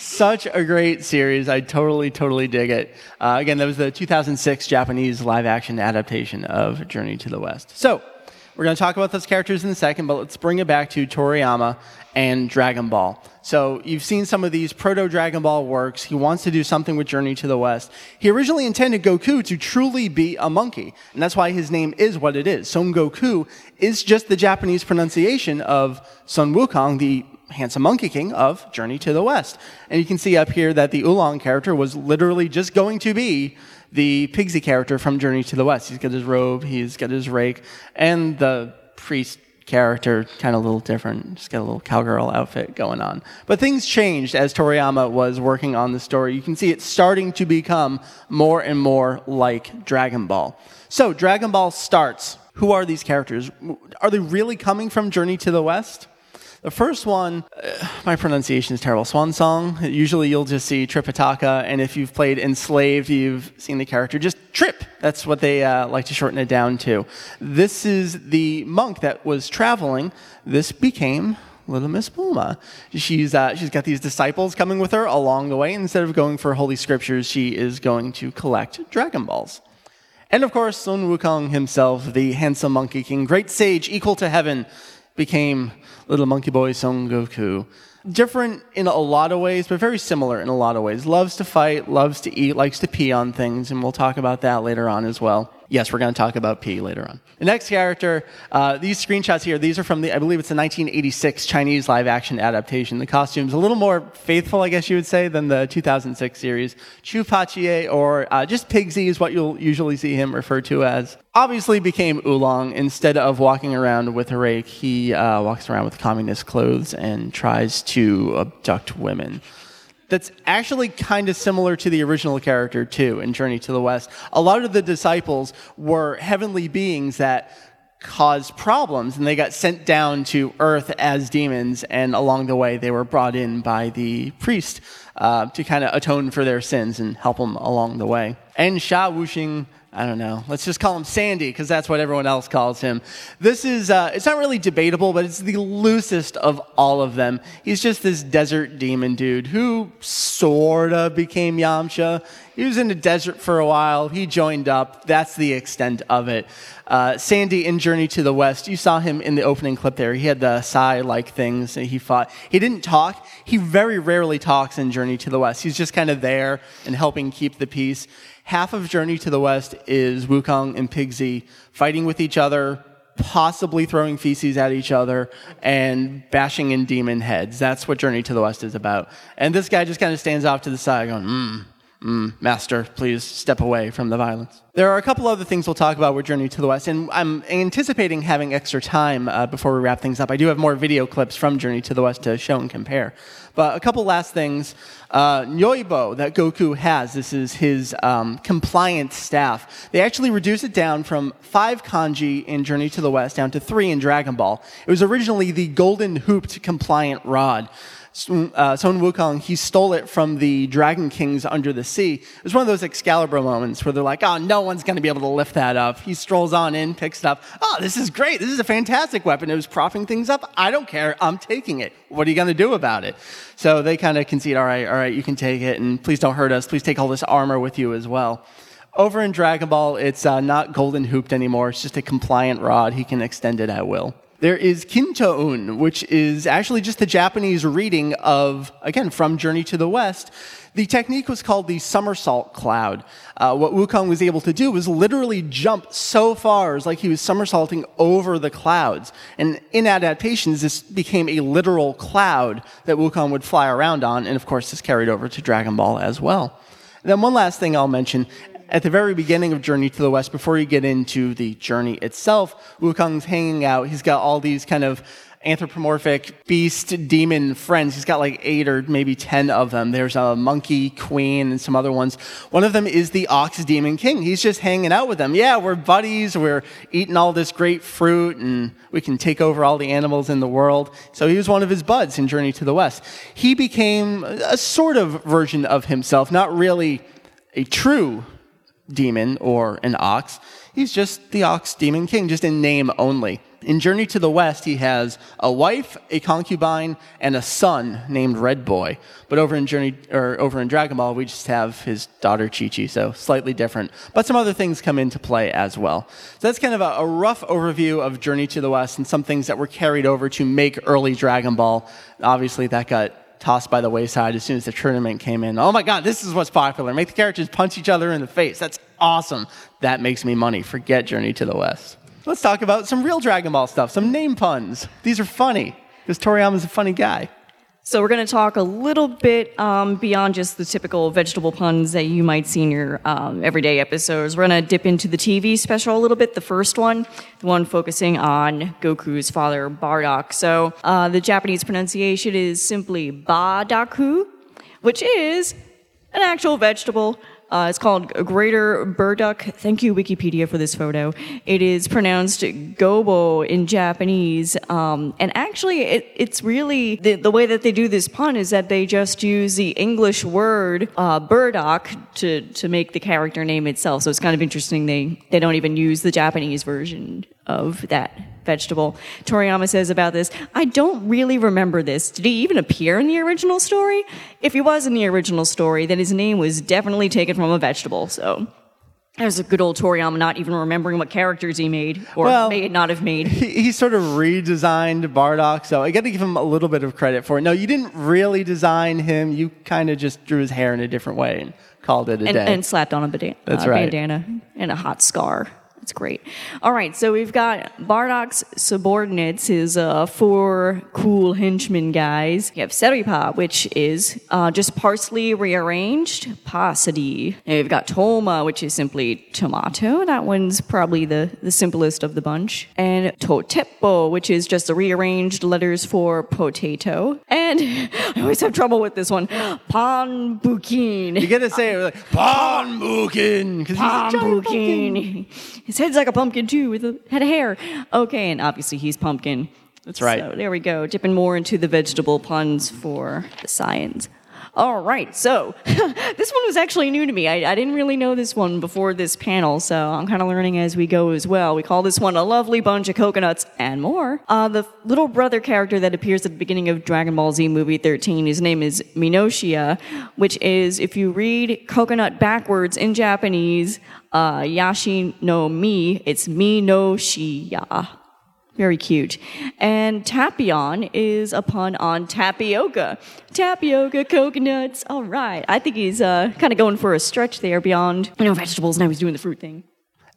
S1: Such a great series. I totally, totally dig it. Uh, again, that was the 2006 Japanese live action adaptation of Journey to the West. So, we're going to talk about those characters in a second, but let's bring it back to Toriyama and Dragon Ball. So, you've seen some of these proto Dragon Ball works. He wants to do something with Journey to the West. He originally intended Goku to truly be a monkey, and that's why his name is what it is. Son Goku is just the Japanese pronunciation of Sun Wukong, the handsome Monkey King of Journey to the West. And you can see up here that the Oolong character was literally just going to be the Pigsy character from Journey to the West. He's got his robe, he's got his rake, and the priest character kind of a little different. Just got a little cowgirl outfit going on. But things changed as Toriyama was working on the story. You can see it starting to become more and more like Dragon Ball. So Dragon Ball starts. Who are these characters? Are they really coming from Journey to the West? The first one, uh, my pronunciation is terrible. Xuanzang. Usually you'll just see Tripitaka, and if you've played Enslaved, you've seen the character just Trip. That's what they uh, like to shorten it down to. This is the monk that was traveling. This became Little Miss Bulma. She's uh, she's got these disciples coming with her along the way. Instead of going for holy scriptures, she is going to collect Dragon Balls. And of course, Sun Wukong himself, the handsome Monkey King, great sage, equal to heaven, became little monkey boy Son Goku. Different in a lot of ways, but very similar in a lot of ways. Loves to fight, loves to eat, likes to pee on things, and we'll talk about that later on as well. Yes, we're going to talk about P later on. The next character, uh, these screenshots here, these are from the, I believe it's the 1986 Chinese live action adaptation. The costume's a little more faithful, I guess you would say, than the 2006 series. Zhu Bajie, or uh, just Pigsy, is what you'll usually see him referred to as. Obviously became Oolong. Instead of walking around with a rake, he uh, walks around with communist clothes and tries to abduct women that's actually kind of similar to the original character too in Journey to the West. A lot of the disciples were heavenly beings that caused problems and they got sent down to earth as demons and along the way they were brought in by the priest uh, to kind of atone for their sins and help them along the way and Sha Wujing I don't know. Let's just call him Sandy because that's what everyone else calls him. This is, uh, it's not really debatable, but it's the loosest of all of them. He's just this desert demon dude who sort of became Yamcha. He was in the desert for a while. He joined up. That's the extent of it. Uh, Sandy in Journey to the West, you saw him in the opening clip there. He had the Sai like things that he fought. He didn't talk. He very rarely talks in Journey to the West. He's just kind of there and helping keep the peace half of Journey to the West is Wukong and Pigsy fighting with each other, possibly throwing feces at each other, and bashing in demon heads. That's what Journey to the West is about. And this guy just kind of stands off to the side going, hmm, mm, master, please step away from the violence. There are a couple other things we'll talk about with Journey to the West, and I'm anticipating having extra time uh, before we wrap things up. I do have more video clips from Journey to the West to show and compare. But a couple last things. Uh, Nyoibo that Goku has, this is his um, compliance staff. They actually reduced it down from five kanji in Journey to the West down to three in Dragon Ball. It was originally the golden hooped compliant rod uh, Son Wukong, he stole it from the Dragon Kings under the sea. It was one of those Excalibur moments where they're like, oh, no one's going to be able to lift that up. He strolls on in, picks it up. Oh, this is great. This is a fantastic weapon. It was propping things up. I don't care. I'm taking it. What are you going to do about it? So they kind of concede, all right, all right, you can take it, and please don't hurt us. Please take all this armor with you as well. Over in Dragon Ball, it's uh, not golden hooped anymore. It's just a compliant rod. He can extend it at will. There is Kintoun, which is actually just the Japanese reading of, again, from Journey to the West. The technique was called the somersault cloud. Uh, what Wukong was able to do was literally jump so far, as like he was somersaulting over the clouds. And in adaptations, this became a literal cloud that Wukong would fly around on, and of course, this carried over to Dragon Ball as well. And then one last thing I'll mention at the very beginning of Journey to the West, before you get into the journey itself, Wukong's hanging out. He's got all these kind of anthropomorphic beast demon friends. He's got like eight or maybe ten of them. There's a monkey queen and some other ones. One of them is the ox demon king. He's just hanging out with them. Yeah, we're buddies. We're eating all this great fruit and we can take over all the animals in the world. So he was one of his buds in Journey to the West. He became a sort of version of himself, not really a true demon or an ox. He's just the ox demon king, just in name only. In Journey to the West, he has a wife, a concubine, and a son named Red Boy. But over in Journey or over in Dragon Ball, we just have his daughter Chi Chi, so slightly different. But some other things come into play as well. So that's kind of a, a rough overview of Journey to the West and some things that were carried over to make early Dragon Ball. Obviously, that got tossed by the wayside as soon as the tournament came in. Oh my God, this is what's popular. Make the characters punch each other in the face. That's awesome. That makes me money. Forget Journey to the West. Let's talk about some real Dragon Ball stuff, some name puns. These are funny because Toriyama's a funny guy.
S3: So we're going to talk a little bit um, beyond just the typical vegetable puns that you might see in your um, everyday episodes. We're going to dip into the TV special a little bit. The first one, the one focusing on Goku's father, Bardock. So uh, the Japanese pronunciation is simply Badaku, which is an actual vegetable. Uh, it's called greater burdock. Thank you, Wikipedia, for this photo. It is pronounced gobo in Japanese. Um, and actually, it, it's really the, the way that they do this pun is that they just use the English word uh, burdock to, to make the character name itself. So it's kind of interesting. They, they don't even use the Japanese version of that vegetable. Toriyama says about this, I don't really remember this. Did he even appear in the original story? If he was in the original story, then his name was definitely taken from a vegetable. So there's a good old Toriyama not even remembering what characters he made or
S1: Well,
S3: may not have made.
S1: He, he sort of redesigned Bardock, so I got to give him a little bit of credit for it. No, you didn't really design him. You kind of just drew his hair in a different way and called it a
S3: and,
S1: day.
S3: and slapped on a
S1: That's
S3: uh,
S1: right.
S3: bandana and a hot scar. That's great. All right, so we've got Bardock's subordinates, his uh, four cool henchmen guys. You have Seripa, which is uh, just parsley rearranged, pasadi. And we've got Toma, which is simply tomato. That one's probably the, the simplest of the bunch. And Totepo, which is just the rearranged letters for potato. And I always have trouble with this one. Panbukin.
S1: you got to say it like Panbukin because he's a giant pumpkin.
S3: Pumpkin. His head's like a pumpkin too, with a head of hair. Okay, and obviously he's pumpkin.
S1: That's right.
S3: So there we go, dipping more into the vegetable puns for the science. All right, so this one was actually new to me. I, I didn't really know this one before this panel, so I'm kind of learning as we go as well. We call this one a lovely bunch of coconuts and more. Uh, the little brother character that appears at the beginning of Dragon Ball Z movie 13, his name is Minoshia, which is, if you read coconut backwards in Japanese, uh, Yashi no Mi, it's Minoshia. Very cute. And tapion is a pun on tapioca. Tapioca, coconuts. All right. I think he's uh, kind of going for a stretch there beyond, you know, vegetables. Now he's doing the fruit thing.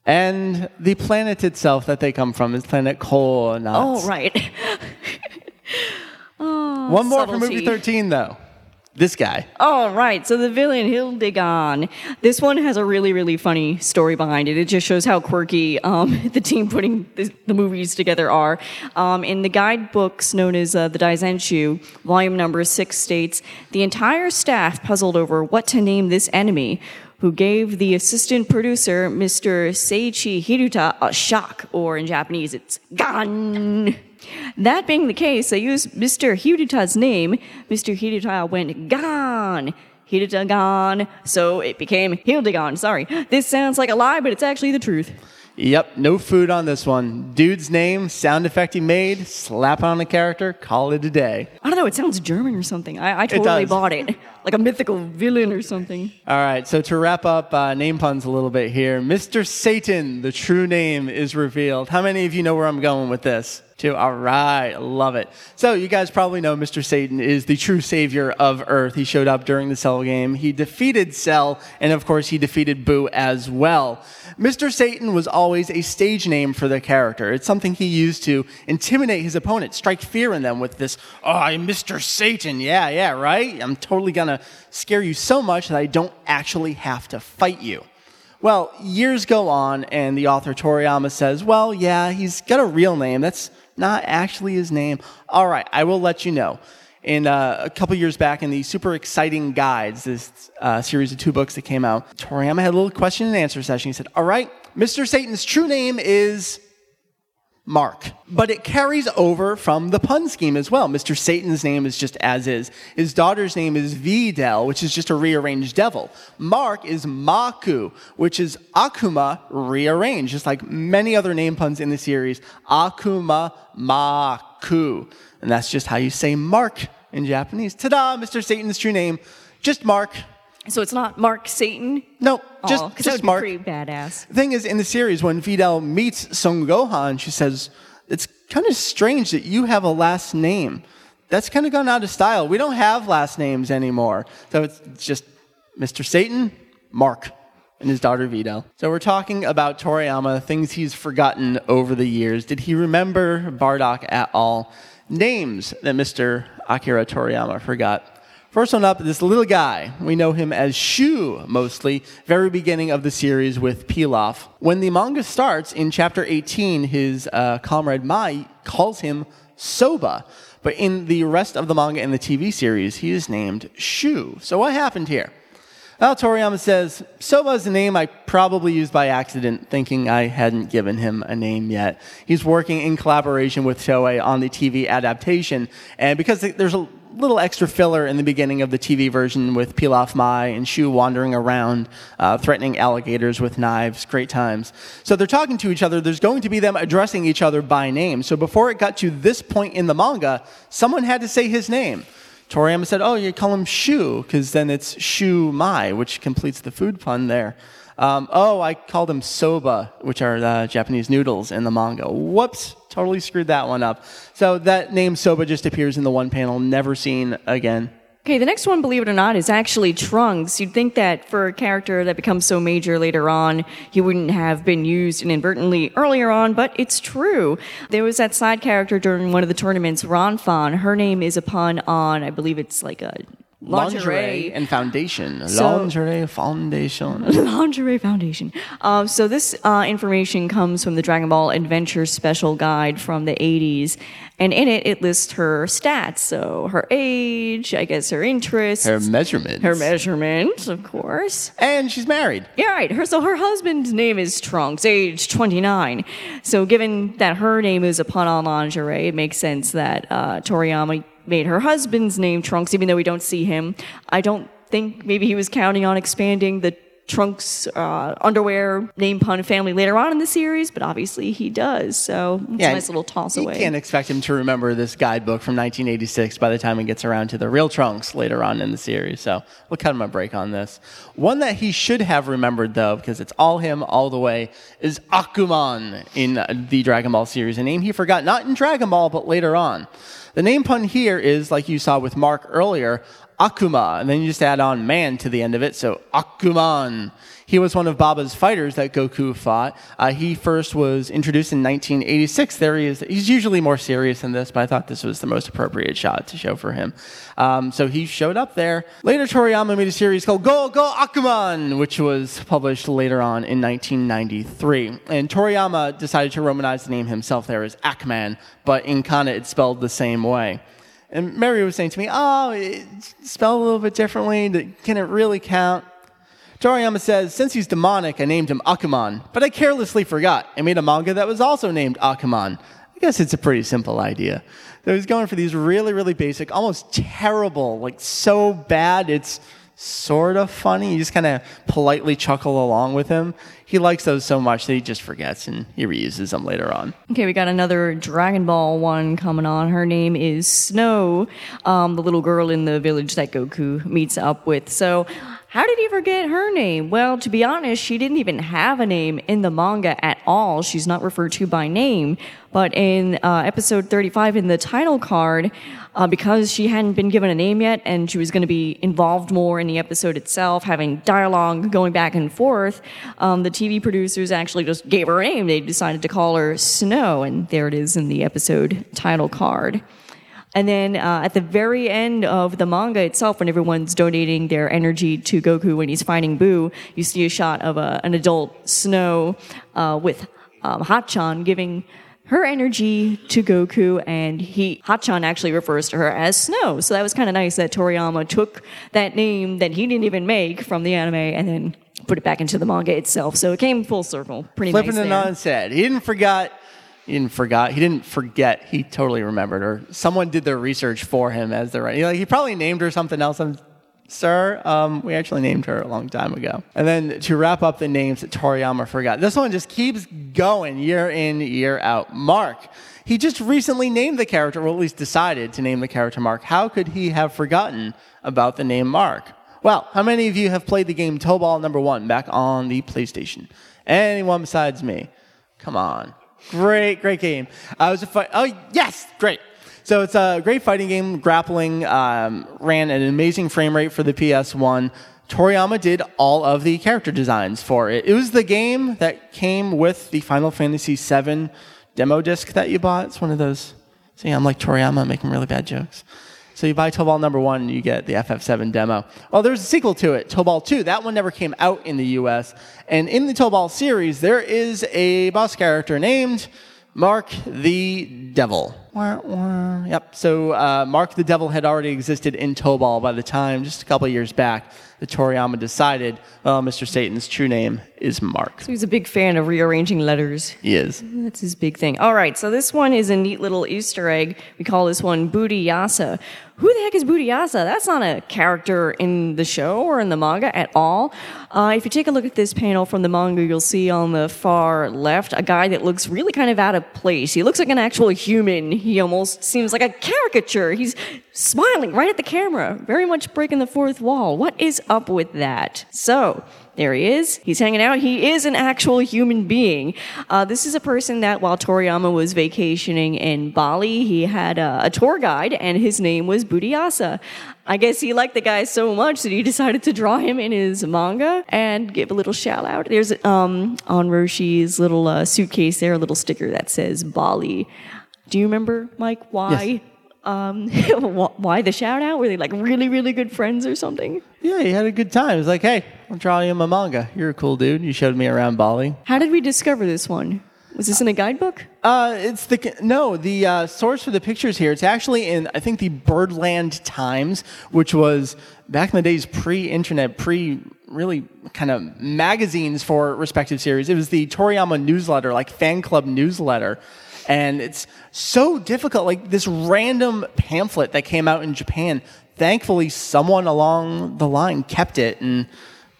S1: And the planet itself that they come from is planet Konuts.
S3: Oh, right.
S1: One more for movie 13, though. This guy.
S3: All right. So the villain, Hildegon. This one has a really, really funny story behind it. It just shows how quirky um, the team putting the, the movies together are. Um, in the guidebooks known as uh, the Daizenshu, volume number six states the entire staff puzzled over what to name this enemy. Who gave the assistant producer, Mr. Seichi Hiruta, a shock, or in Japanese, it's gan. That being the case, they used Mr. Hiruta's name. Mr. Hiruta went gone. Gone. So it became Hildegon. Sorry. This sounds like a lie, but it's actually the truth.
S1: Yep, no food on this one. Dude's name, sound effect he made, slap on a character, call it a day.
S3: I don't know, it sounds German or something. I, I totally
S1: does.
S3: bought it. Like a mythical villain or something.
S1: All right, so to wrap up uh, name puns a little bit here, Mr. Satan, the true name is revealed. How many of you know where I'm going with this? All right, love it. So you guys probably know Mr. Satan is the true savior of Earth. He showed up during the Cell game. He defeated Cell, and of course, he defeated Boo as well. Mr. Satan was always a stage name for the character. It's something he used to intimidate his opponent, strike fear in them with this, oh, I'm Mr. Satan. Yeah, yeah, right? I'm totally gonna scare you so much that I don't actually have to fight you. Well, years go on, and the author Toriyama says, Well, yeah, he's got a real name. That's not actually his name. All right, I will let you know. In uh, a couple years back, in the super exciting guides, this uh, series of two books that came out, Toriyama had a little question and answer session. He said, All right, Mr. Satan's true name is Mark. But it carries over from the pun scheme as well. Mr. Satan's name is just as is. His daughter's name is Videl, which is just a rearranged devil. Mark is Maku, which is Akuma rearranged, just like many other name puns in the series. Akuma Maku. And that's just how you say Mark in Japanese. Ta-da, Mr. Satan's true name. Just Mark.
S3: So it's not Mark Satan?
S1: No, oh, just,
S3: because that
S1: just
S3: would
S1: Mark.
S3: pretty badass.
S1: The thing is, in the series, when Videl meets Son Gohan, she says, It's kind of strange that you have a last name. That's kind of gone out of style. We don't have last names anymore. So it's just Mr. Satan, Mark, and his daughter Videl. So we're talking about Toriyama, things he's forgotten over the years. Did he remember Bardock at all? Names that Mr. Akira Toriyama forgot. First one up, this little guy. We know him as Shu mostly, very beginning of the series with Pilaf. When the manga starts in chapter 18, his uh, comrade Mai calls him Soba. But in the rest of the manga and the TV series, he is named Shu. So what happened here? Well, Toriyama says, Soba is a name I probably used by accident, thinking I hadn't given him a name yet. He's working in collaboration with Toei on the TV adaptation, and because there's a little extra filler in the beginning of the TV version with Pilaf Mai and Shu wandering around, uh, threatening alligators with knives. Great times. So they're talking to each other. There's going to be them addressing each other by name. So before it got to this point in the manga, someone had to say his name. Toriyama said, Oh, you call him Shu, because then it's Shu Mai, which completes the food pun there. Um, oh, I called him soba, which are uh, Japanese noodles in the manga. Whoops, totally screwed that one up. So that name soba just appears in the one panel, never seen again.
S3: Okay, the next one, believe it or not, is actually Trunks. You'd think that for a character that becomes so major later on, he wouldn't have been used inadvertently earlier on, but it's true. There was that side character during one of the tournaments, Ranfan. Her name is a pun on, I believe it's like a lingerie,
S1: Lingerie and foundation.
S3: So-
S1: lingerie foundation.
S3: Lingerie Foundation. Uh, so this uh, information comes from the Dragon Ball Adventure Special Guide from the 80s, and in it it lists her stats. So her age, I guess her interests,
S1: Her measurements.
S3: her measurements, of course.
S1: And she's married.
S3: Yeah, right. Her so her husband's name is Trunks, age 29. So given that her name is a pun on lingerie, it makes sense that uh, Toriyama made her husband's name Trunks, even though we don't see him. I don't think maybe he was counting on expanding the Trunks uh, underwear name pun family later on in the series, but obviously he does. So it's a nice little toss
S1: you
S3: away.
S1: can't expect him to remember this guidebook from 1986 by the time he gets around to the real Trunks later on in the series. So we'll cut him a break on this. One that he should have remembered, though, because it's all him all the way, is Akuman in the Dragon Ball series, a name he forgot not in Dragon Ball, but later on. The name pun here is, like you saw with Mark earlier, Akuma, and then you just add on man to the end of it, so Akuman. He was one of Baba's fighters that Goku fought. Uh, he first was introduced in 1986. There he is. He's usually more serious than this, but I thought this was the most appropriate shot to show for him. Um, so he showed up there. Later, Toriyama made a series called Go Go Akuman, which was published later on in 1993. And Toriyama decided to romanize the name himself there as Akman, but in Kana it's spelled the same way. And Mary was saying to me, "Oh, it's spelled a little bit differently. Can it really count?" Toriyama says, "Since he's demonic, I named him Akuman, but I carelessly forgot. I made a manga that was also named Akuman. I guess it's a pretty simple idea." So he's going for these really, really basic, almost terrible, like so bad it's sort of funny. You just kind of politely chuckle along with him. He likes those so much that he just forgets and he reuses them later on.
S3: Okay, we got another Dragon Ball one coming on. Her name is Snow, um, the little girl in the village that Goku meets up with. So, how did he forget her name? Well, to be honest, she didn't even have a name in the manga at all. She's not referred to by name. But in uh, episode 35, in the title card, uh, because she hadn't been given a name yet and she was going to be involved more in the episode itself, having dialogue going back and forth, um, the TV producers actually just gave her a name. They decided to call her Snow, and there it is in the episode title card. And then uh, at the very end of the manga itself, when everyone's donating their energy to Goku when he's fighting Boo, you see a shot of a, an adult Snow uh, with um, Hachan giving her energy to Goku, and he Hachan actually refers to her as Snow. So that was kind of nice that Toriyama took that name that he didn't even make from the anime and then put it back into the manga itself. So it came full circle. Pretty
S1: Flipping
S3: nice
S1: it
S3: there.
S1: on its head. He didn't forget. He didn't forgot. He didn't forget. He totally remembered her. Someone did their research for him as the right. Like he probably named her something else. I'm, Sir, um, we actually named her a long time ago. And then to wrap up the names that Toriyama forgot, this one just keeps going year in, year out. Mark. He just recently named the character, or at least decided to name the character Mark. How could he have forgotten about the name Mark? Well, how many of you have played the game Tobal number one back on the PlayStation? Anyone besides me? Come on. Great, great game. I was a fight. Oh, yes, great. So it's a great fighting game. Grappling um, ran an amazing frame rate for the PS1. Toriyama did all of the character designs for it. It was the game that came with the Final Fantasy VII demo disc that you bought. It's one of those See, I'm like Toriyama making really bad jokes. So you buy Tobal number one, you get the FF7 demo. Well, there's a sequel to it, Tobal 2. That one never came out in the US. And in the Tobal series, there is a boss character named Mark the Devil. Yep. So uh, Mark the Devil had already existed in Tobal by the time, just a couple years back, that Toriyama decided, well, Mr. Satan's true name is Mark.
S3: So he's a big fan of rearranging letters.
S1: He is.
S3: That's his big thing. All right, so this one is a neat little Easter egg. We call this one Booty Yasa. Who the heck is Booty Yasa? That's not a character in the show or in the manga at all. Uh, if you take a look at this panel from the manga, you'll see on the far left a guy that looks really kind of out of place. He looks like an actual human. He almost seems like a caricature. He's smiling right at the camera, very much breaking the fourth wall. What is up with that? So, there he is. He's hanging out. He is an actual human being. Uh, this is a person that while Toriyama was vacationing in Bali, he had a, a tour guide, and his name was Budiasa. I guess he liked the guy so much that he decided to draw him in his manga and give a little shout out. There's um, on Roshi's little uh, suitcase there, a little sticker that says Bali. Do you remember, Mike, why?
S1: Yes.
S3: Um, why the shout out? Were they like really, really good friends or something?
S1: Yeah, he had a good time. He was like, hey, I'm draw you a manga. You're a cool dude. You showed me around Bali.
S3: How did we discover this one? Was this in a guidebook?
S1: Uh, it's the no the uh, source for the pictures here. It's actually in I think the Birdland Times, which was back in the days pre-internet, pre really kind of magazines for respective series. It was the Toriyama newsletter, like fan club newsletter, and it's so difficult. Like this random pamphlet that came out in Japan. Thankfully, someone along the line kept it, and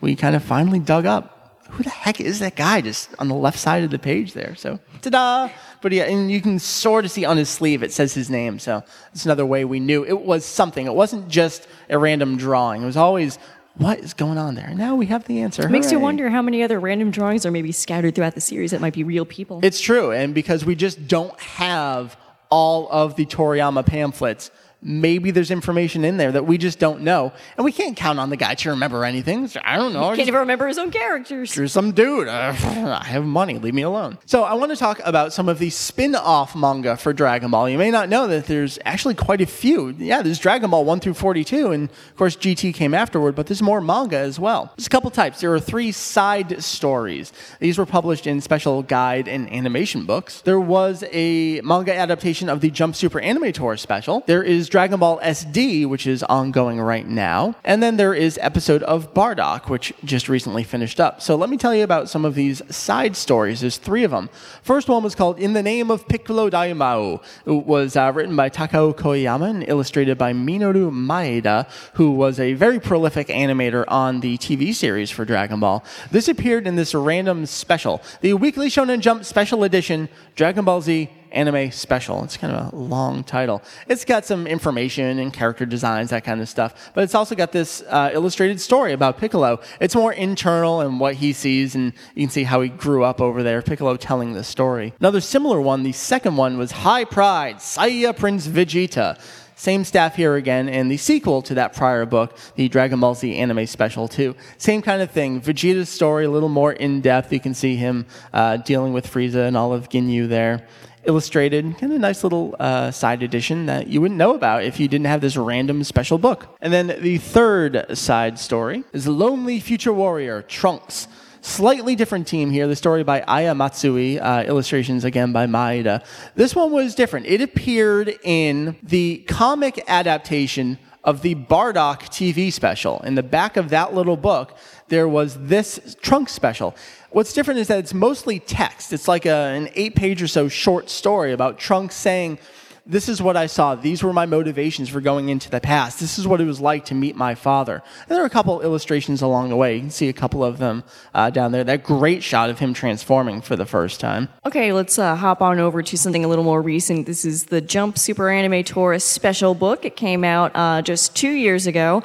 S1: we kind of finally dug up who the heck is that guy just on the left side of the page there? So, ta-da! But yeah, and you can sort of see on his sleeve it says his name. So it's another way we knew it was something. It wasn't just a random drawing. It was always what is going on there. Now we have the answer.
S3: It makes you wonder how many other random drawings are maybe scattered throughout the series that might be real people.
S1: It's true, and because we just don't have all of the Toriyama pamphlets. Maybe there's information in there that we just don't know, and we can't count on the guy to remember anything. So I don't know.
S3: He Can't
S1: just-
S3: even remember his own characters.
S1: You're some dude. Uh, I have money. Leave me alone. So I want to talk about some of the spin-off manga for Dragon Ball. You may not know that there's actually quite a few. Yeah, there's Dragon Ball 1 through 42, and of course GT came afterward, but there's more manga as well. There's a couple types. There are three side stories. These were published in special guide and animation books. There was a manga adaptation of the Jump Super Anime Tour special. There is Dragon Ball SD, which is ongoing right now. And then there is episode of Bardock, which just recently finished up. So let me tell you about some of these side stories. There's three of them. First one was called In the Name of Piccolo Daimao. It was uh, written by Takao Koyama and illustrated by Minoru Maeda, who was a very prolific animator on the TV series for Dragon Ball. This appeared in this random special, the Weekly Shonen Jump Special Edition, Dragon Ball Z anime special. It's kind of a long title. It's got some information and character designs, that kind of stuff. But it's also got this uh, illustrated story about Piccolo. It's more internal and what he sees, and you can see how he grew up over there. Piccolo telling the story. Another similar one, the second one, was High Pride, Saiya Prince Vegeta. Same staff here again, and the sequel to that prior book, the Dragon Ball Z anime special, too. Same kind of thing. Vegeta's story, a little more in depth. You can see him uh, dealing with Frieza and all of Ginyu there illustrated, kind of nice little uh, side edition that you wouldn't know about if you didn't have this random special book. And then the third side story is Lonely Future Warrior Trunks. Slightly different team here. The story by Aya Matsui, uh, illustrations again by Maeda. This one was different. It appeared in the comic adaptation of the Bardock TV special. In the back of that little book, there was this Trunks special. What's different is that it's mostly text. It's like a, an eight page or so short story about Trunks saying, This is what I saw. These were my motivations for going into the past. This is what it was like to meet my father. And there are a couple illustrations along the way. You can see a couple of them uh, down there. That great shot of him transforming for the first time.
S3: Okay, let's uh, hop on over to something a little more recent. This is the Jump Super Anime Tour's special book. It came out uh, just two years ago,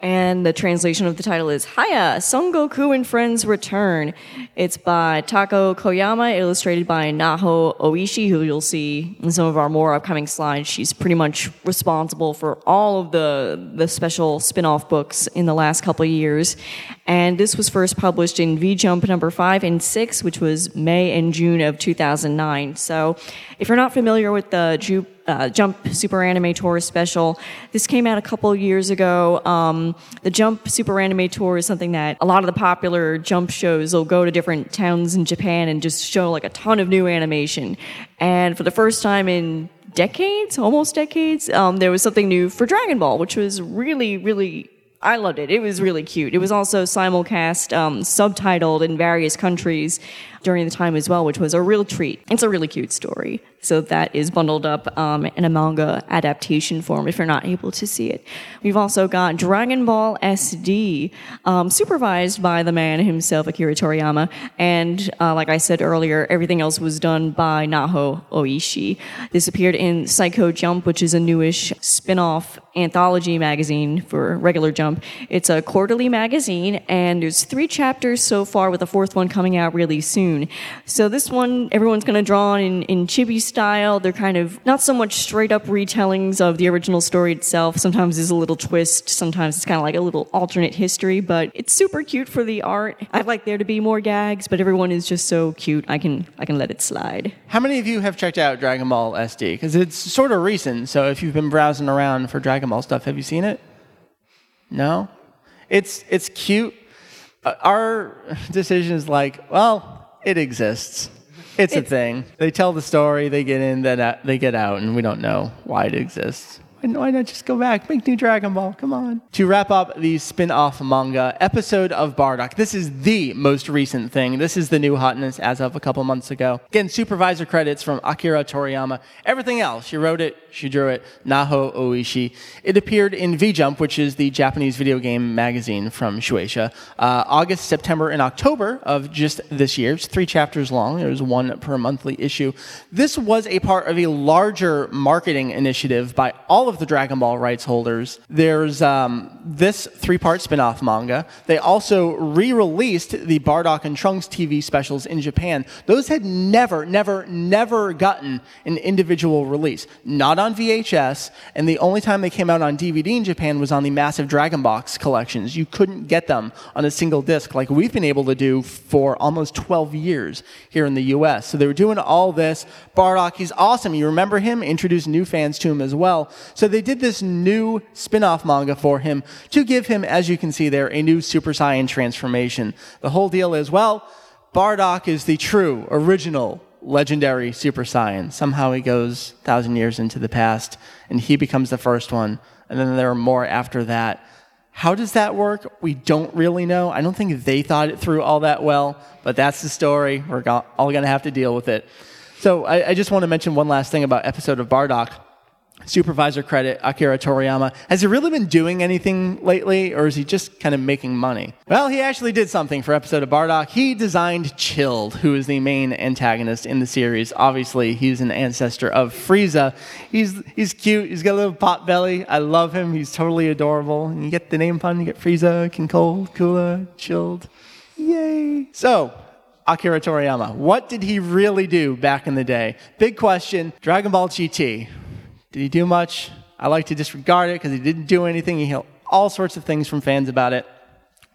S3: and the translation of the title is Hiya, Son Goku and Friends Return. It's by Takao Koyama, illustrated by Naho Oishi, who you'll see in some of our more upcoming slides. She's pretty much responsible for all of the, the special spin-off books in the last couple of years. And this was first published in V Jump number five and six, which was May and June of 2009. So if you're not familiar with the Ju- uh, Jump Super Anime Tour special. This came out a couple years ago. Um, the Jump Super Anime Tour is something that a lot of the popular Jump shows will go to different towns in Japan and just show like a ton of new animation. And for the first time in decades, almost decades, um, there was something new for Dragon Ball, which was really, really I loved it. It was really cute. It was also simulcast, um, subtitled in various countries during the time as well, which was a real treat. It's a really cute story. So that is bundled up um, in a manga adaptation form if you're not able to see it. We've also got Dragon Ball SD, um, supervised by the man himself, Akira Toriyama. And uh, like I said earlier, everything else was done by Naho Oishi. This appeared in Saikyo Jump, which is a newish spin off anthology magazine for regular Jump. It's a quarterly magazine, and there's three chapters so far, with the fourth one coming out really soon. So this one, everyone's going to draw in, in chibi style. They're kind of not so much straight up retellings of the original story itself. Sometimes there's a little twist. Sometimes it's kind of like a little alternate history, but it's super cute for the art. I'd like there to be more gags, but everyone is just so cute. I can I can let it slide.
S1: How many of you have checked out Dragon Ball SD? Because it's sort of recent. So if you've been browsing around for Dragon Ball stuff, have you seen it? No. It's it's cute. Uh, our decision is like, well, it exists. It's, a thing. They tell the story, they get in, then they get out, and we don't know why it exists. Why not just go back, make new Dragon Ball? Come on. To wrap up the spin-off manga episode of Bardock, this is the most recent thing. This is the new hotness as of a couple months ago. Again, supervisor credits from Akira Toriyama. Everything else, she wrote it, she drew it, Naho Oishi. It appeared in V-Jump, which is the Japanese video game magazine from Shueisha, uh, August, September, and October of just this year. It's three chapters long. There was one per monthly issue. This was a part of a larger marketing initiative by all of the Dragon Ball rights holders. There's um, this three-part spin-off manga. They also re-released the Bardock and Trunks TV specials in Japan. Those had never, never, never gotten an individual release. Not on VHS, and the only time they came out on DVD in Japan was on the massive Dragon Box collections. You couldn't get them on a single disc like we've been able to do for almost 12 years here in the US. So they were doing all this. Bardock, he's awesome. You remember him? Introduced new fans to him as well. So they did this new spin-off manga for him to give him, as you can see there, a new Super Saiyan transformation. The whole deal is, well, Bardock is the true, original, legendary Super Saiyan. Somehow he goes thousand years into the past, and he becomes the first one, and then there are more after that. How does that work? We don't really know. I don't think they thought it through all that well, but that's the story. We're all going to have to deal with it. So I, I just want to mention one last thing about episode of Bardock supervisor credit, Akira Toriyama. Has he really been doing anything lately, or is he just kind of making money? Well, he actually did something for episode of Bardock. He designed Chilled, who is the main antagonist in the series. Obviously, he's an ancestor of Frieza. He's he's cute. He's got a little pot belly. I love him. He's totally adorable. And you get the name pun. You get Frieza, King Cold, Cooler, Chilled. Yay! So. Akira Toriyama. What did he really do back in the day? Big question. Dragon Ball GT. Did he do much? I like to disregard it because he didn't do anything. He held all sorts of things from fans about it.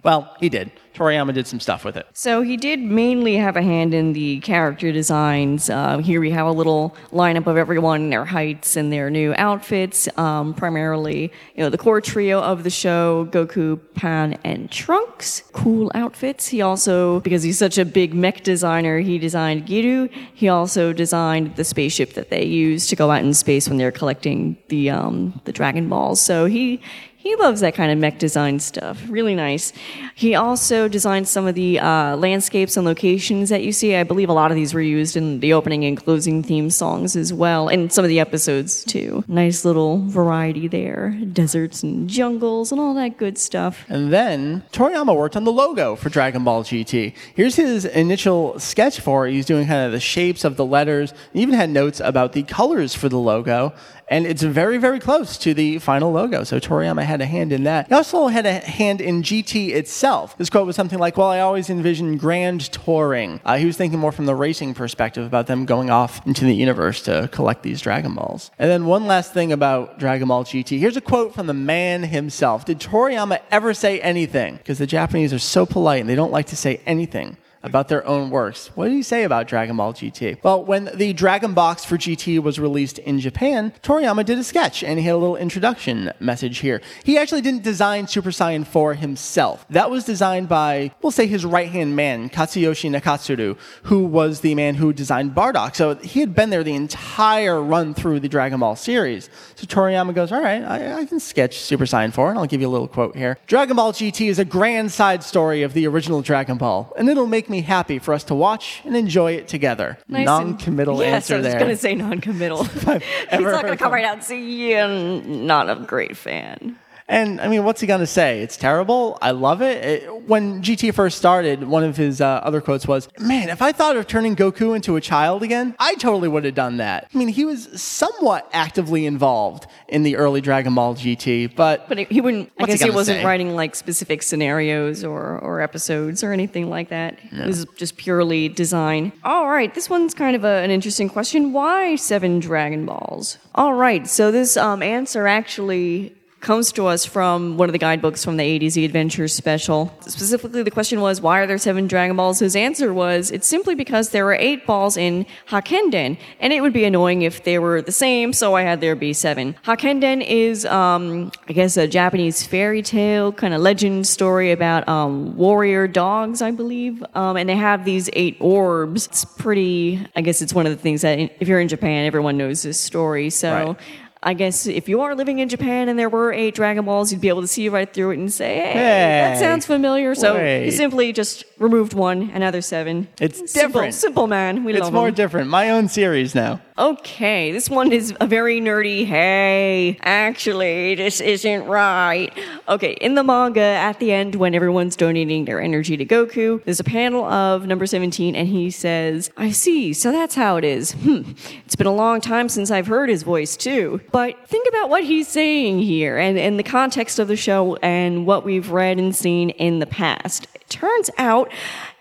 S1: Well, he did. Toriyama did some stuff with it.
S3: So he did mainly have a hand in the character designs. Uh, here we have a little lineup of everyone, their heights and their new outfits. Um, primarily, you know, the core trio of the show: Goku, Pan, and Trunks. Cool outfits. He also, because he's such a big mech designer, he designed Giru. He also designed the spaceship that they use to go out in space when they're collecting the um, the Dragon Balls. So he he loves that kind of mech design stuff. Really nice. He also designed some of the uh, landscapes and locations that you see. I believe a lot of these were used in the opening and closing theme songs as well, and some of the episodes too. Nice little variety there. Deserts and jungles and all that good stuff.
S1: And then Toriyama worked on the logo for Dragon Ball GT. Here's his initial sketch for it. He's doing kind of the shapes of the letters. He even had notes about the colors for the logo. And it's very, very close to the final logo. So Toriyama had a hand in that. He also had a hand in GT itself. His quote was something like, Well, I always envisioned grand touring. Uh, he was thinking more from the racing perspective about them going off into the universe to collect these Dragon Balls. And then one last thing about Dragon Ball GT. Here's a quote from the man himself. Did Toriyama ever say anything? Because the Japanese are so polite and they don't like to say anything about their own works. What did he say about Dragon Ball GT? Well, when the Dragon Box for GT was released in Japan, Toriyama did a sketch and he had a little introduction message here. He actually didn't design Super Saiyan 4 himself. That was designed by, we'll say, his right hand man, Katsuyoshi Nakatsuru, who was the man who designed Bardock. So he had been there the entire run through the Dragon Ball series. So Toriyama goes, All right, I, I can sketch Super Saiyan 4, and I'll give you a little quote here. Dragon Ball GT is a grand side story of the original Dragon Ball, and it'll make me happy for us to watch and enjoy it together.
S3: Nice and-
S1: non-committal
S3: yes,
S1: answer
S3: I was going to say non-committal. He's not going to come right out and say, "Yeah, I'm not a great fan."
S1: And I mean, what's he gonna say? It's terrible. I love it. it when GT first started, one of his uh, other quotes was, "Man, if I thought of turning Goku into a child again, I totally would have done that." I mean, he was somewhat actively involved in the early Dragon Ball GT, but
S3: But he wouldn't. I
S1: What's he
S3: guess he, wasn't
S1: say?
S3: writing like specific scenarios or or episodes or anything like that. It was just purely design. All right, this one's kind of a, an interesting question. Why seven Dragon Balls? All right, so this um, answer actually comes to us from one of the guidebooks from the A to Z Adventures special. Specifically, the question was, why are there seven Dragon Balls? His answer was, it's simply because there were eight balls in Hakkenden, and it would be annoying if they were the same, so I had there be seven. Hakkenden is, um, I guess, a Japanese fairy tale kind of legend story about um, warrior dogs, I believe, um, and they have these eight orbs. It's pretty, I guess, it's one of the things that if you're in Japan, everyone knows this story. So.
S1: Right.
S3: I guess if you are living in Japan and there were eight Dragon Balls, you'd be able to see right through it and say, "Hey, that sounds familiar." So
S1: wait.
S3: he simply just removed one, another seven.
S1: It's
S3: simple,
S1: different.
S3: simple man. We
S1: it's
S3: love
S1: more
S3: him.
S1: different. My own series now.
S3: Okay, this one is a very nerdy. Hey, actually, this isn't right. Okay, in the manga, at the end, when everyone's donating their energy to Goku, there's a panel of number 17, and he says, I see, so that's how it is. Hmm, it's been a long time since I've heard his voice, too. But think about what he's saying here and, and the context of the show and what we've read and seen in the past. It turns out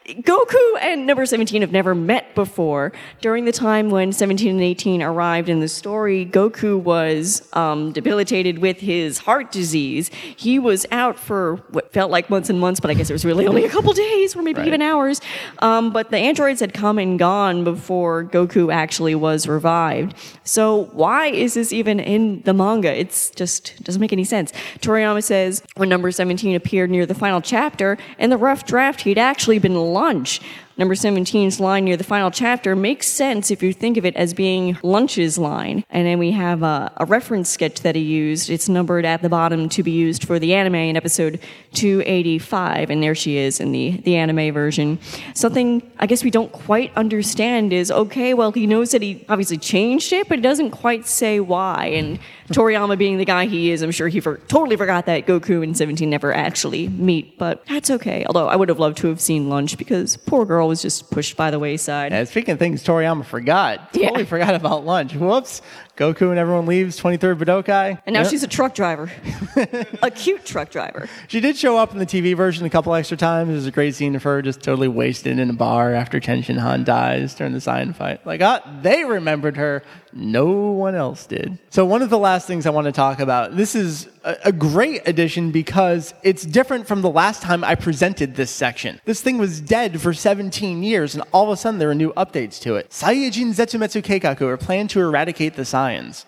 S3: Goku and number 17 have never met before. During the time when 17 and 18 arrived in the story, Goku was um, debilitated with his heart disease. He was out for what felt like months and months, but I guess it was really only a couple days or maybe
S1: Right.
S3: even hours. Um, but the androids had come and gone before Goku actually was revived. So why is this even in the manga? It's just doesn't make any sense. Toriyama says when number 17 appeared near the final chapter, in the rough draft, he'd actually been lunch. Number 17's line near the final chapter makes sense if you think of it as being Lunch's line. And then we have a, a reference sketch that he used. It's numbered at the bottom to be used for the anime in episode 285. And there she is in the, the anime version. Something I guess we don't quite understand is okay, well, he knows that he obviously changed it, but he doesn't quite say why. And Toriyama being the guy he is, I'm sure he for, totally forgot that Goku and 17 never actually meet, but that's okay. Although I would have loved to have seen Lunch because poor girl was just pushed by the wayside.
S1: And speaking of things Toriyama forgot,
S3: Yeah.
S1: totally forgot about lunch. Whoops. Goku and everyone leaves 23rd Budokai.
S3: And now
S1: Yep.
S3: she's a truck driver. a cute truck driver.
S1: She did show up in the TV version a couple extra times. There's a great scene of her just totally wasted in a bar after Tenshin Han dies during the Saiyan fight. Like, ah, they remembered her. No one else did. So, one of the last things I want to talk about this is a, a great addition because it's different from the last time I presented this section. This thing was dead for 17 years, and all of a sudden there are new updates to it. Saiyajin Zetsumetsu Keikaku are planned to eradicate the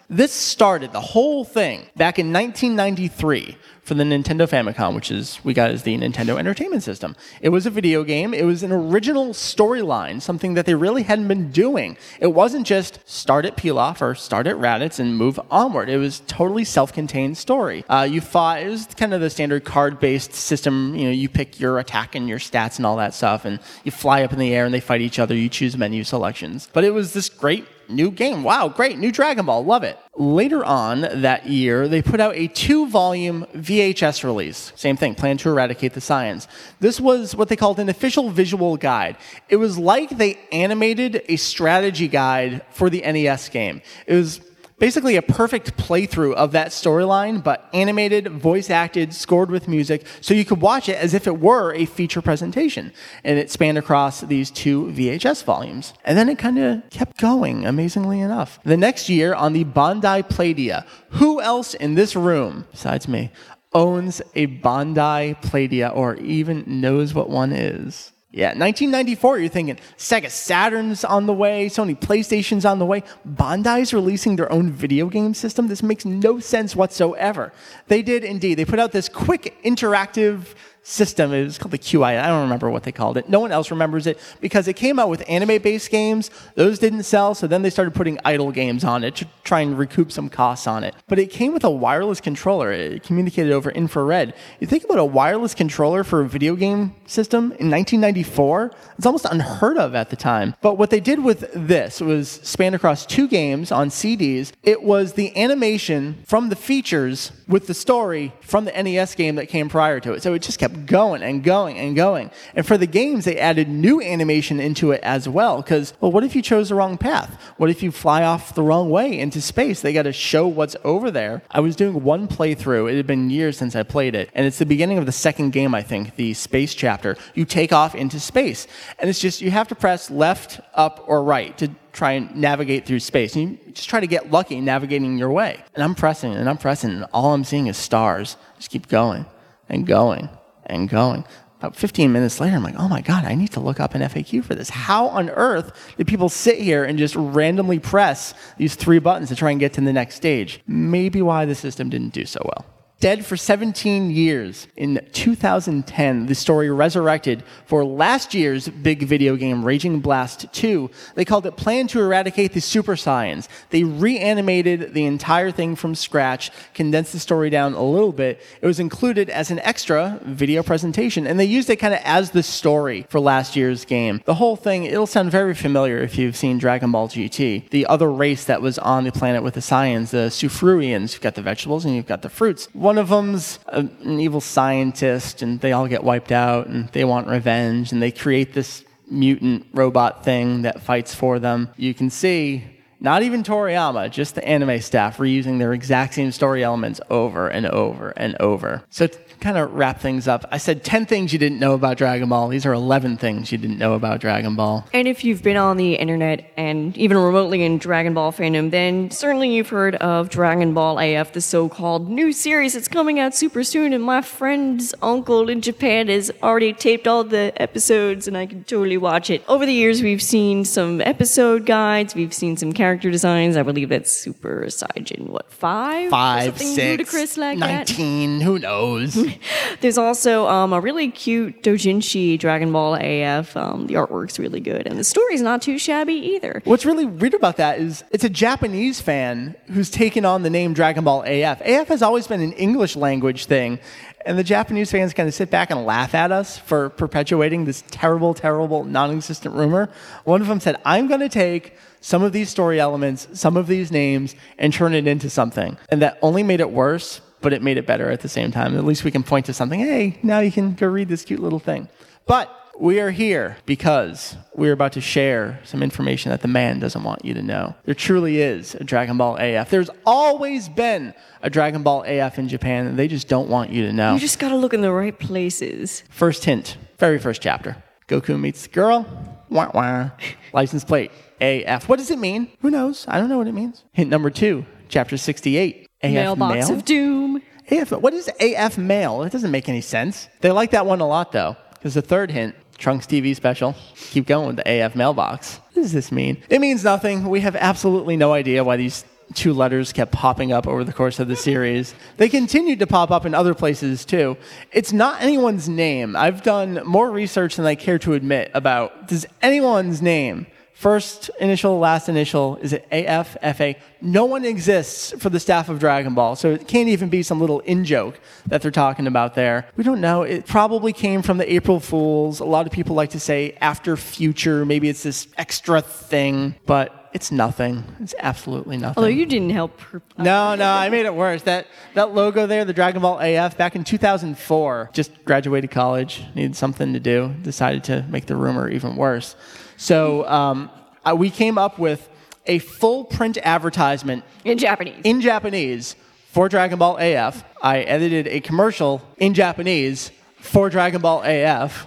S1: This started the whole thing back in 1993 for the Nintendo Famicom, which is we got as the Nintendo Entertainment System. It was a video game. It was an original storyline, something that they really hadn't been doing. It wasn't just start at Pilaf or start at Raditz and move onward. It was totally self-contained story. Uh, you fought. It was kind of the standard card-based system. You know, you pick your attack and your stats and all that stuff, and you fly up in the air and they fight each other. You choose menu selections. But it was this great new game. Wow, great. New Dragon Ball. Love it. Later on that year, they put out a two volume VHS release. Same thing, Plan to Eradicate the Saiyans. This was what they called an official visual guide. It was like they animated a strategy guide for the NES game. It was basically a perfect playthrough of that storyline, but animated, voice acted, scored with music, so you could watch it as if it were a feature presentation. And it spanned across these two VHS volumes. And then it kind of kept going, amazingly enough. The next year, on the Bandai Playdia, who else in this room, besides me, owns a Bandai Playdia or even knows what one is? Yeah, 1994, you're thinking Sega Saturn's on the way, Sony PlayStation's on the way. Bandai's releasing their own video game system. This makes no sense whatsoever. They did indeed. They put out this quick interactive system. It was called the QI. I don't remember what they called it. No one else remembers it because it came out with anime based games. Those didn't sell, so then they started putting idol games on it to try and recoup some costs on it. But it came with a wireless controller. It communicated over infrared. You think about a wireless controller for a video game system in 1994, it's almost unheard of at the time. But what they did with this was span across two games on CDs. It was the animation from the features with the story from the NES game that came prior to it. So it just kept going and going and going. And for the games, they added new animation into it as well. Because, well, what if you chose the wrong path? What if you fly off the wrong way into space? They got to show what's over there. I was doing one playthrough. It had been years since I played it. And it's the beginning of the second game, I think, the space chapter. You take off into space. And it's just, you have to press left, up, or right to try and navigate through space. And you just try to get lucky navigating your way. And I'm pressing and I'm pressing, and all I'm seeing is stars. Just keep going and going and going. About 15 minutes later, I'm like, oh my God, I need to look up an FAQ for this. How on earth did people sit here and just randomly press these three buttons to try and get to the next stage? Maybe why the system didn't do so well dead for 17 years. In 2010, the story resurrected for last year's big video game, Raging Blast 2. They called it Plan to Eradicate the Super Saiyan. They reanimated the entire thing from scratch, condensed the story down a little bit. It was included as an extra video presentation, and they used it kind of as the story for last year's game. The whole thing, it'll sound very familiar if you've seen Dragon Ball GT. The other race that was on the planet with the Saiyans, the Sufruians, you've got the vegetables and you've got the fruits. One one of them's an evil scientist, and they all get wiped out, and they want revenge, and they create this mutant robot thing that fights for them. You can see not even Toriyama, just the anime staff reusing their exact same story elements over and over and over. So to kind of wrap things up, I said 10 things you didn't know about Dragon Ball. These are 11 things you didn't know about Dragon Ball.
S3: And if you've been on the internet and even remotely in Dragon Ball fandom, then certainly you've heard of Dragon Ball AF, the so called new series that's coming out super soon. And my friend's uncle in Japan has already taped all the episodes, and I can totally watch it. Over the years, we've seen some episode guides, we've seen some character designs. I believe that's Super Saiyan, what, five?
S1: Five,
S3: Something
S1: six,
S3: ludicrous like that.
S1: 19, who knows?
S3: There's also um, a really cute Dojinshi Dragon Ball AF. Um, the artwork's really good, and the story's not too shabby either.
S1: What's really weird about that is it's a Japanese fan who's taken on the name Dragon Ball AF. AF has always been an English language thing, and the Japanese fans kind of sit back and laugh at us for perpetuating this terrible, terrible, non existent rumor. One of them said, I'm going to take some of these story elements, some of these names, and turn it into something. And that only made it worse but it made it better at the same time. At least we can point to something. Hey, now you can go read this cute little thing. But we are here because we're about to share some information that the man doesn't want you to know. There truly is a Dragon Ball AF. There's always been a Dragon Ball AF in Japan, and they just don't want you to know.
S3: You just gotta look in the right places.
S1: First hint, very first chapter. Goku meets the girl. Wah wah. License plate AF. What does it mean? Who knows? I don't know what it means. Hint number two, chapter 68. AF
S3: Mailbox
S1: mail?
S3: of Doom.
S1: AF, what is AF mail? That doesn't make any sense. They like that one a lot though. Because the third hint, Trunks TV special. Keep going with the AF mailbox. What does this mean? It means nothing. We have absolutely no idea why these two letters kept popping up over the course of the series. They continued to pop up in other places too. It's not anyone's name. I've done more research than I care to admit about does anyone's name First initial, last initial, is it AF, FA? No one exists for the staff of Dragon Ball, so it can't even be some little in joke that they're talking about there. We don't know. It probably came from the April Fools. A lot of people like to say after future, maybe it's this extra thing, but it's nothing. It's absolutely nothing.
S3: Although you didn't help. Her.
S1: No, no, I made it worse. That that logo there, the Dragon Ball AF, back in 2004, just graduated college, needed something to do, decided to make the rumor even worse. So um, uh, we came up with a full print advertisement
S3: In Japanese.
S1: in Japanese for Dragon Ball AF. I edited a commercial in Japanese for Dragon Ball AF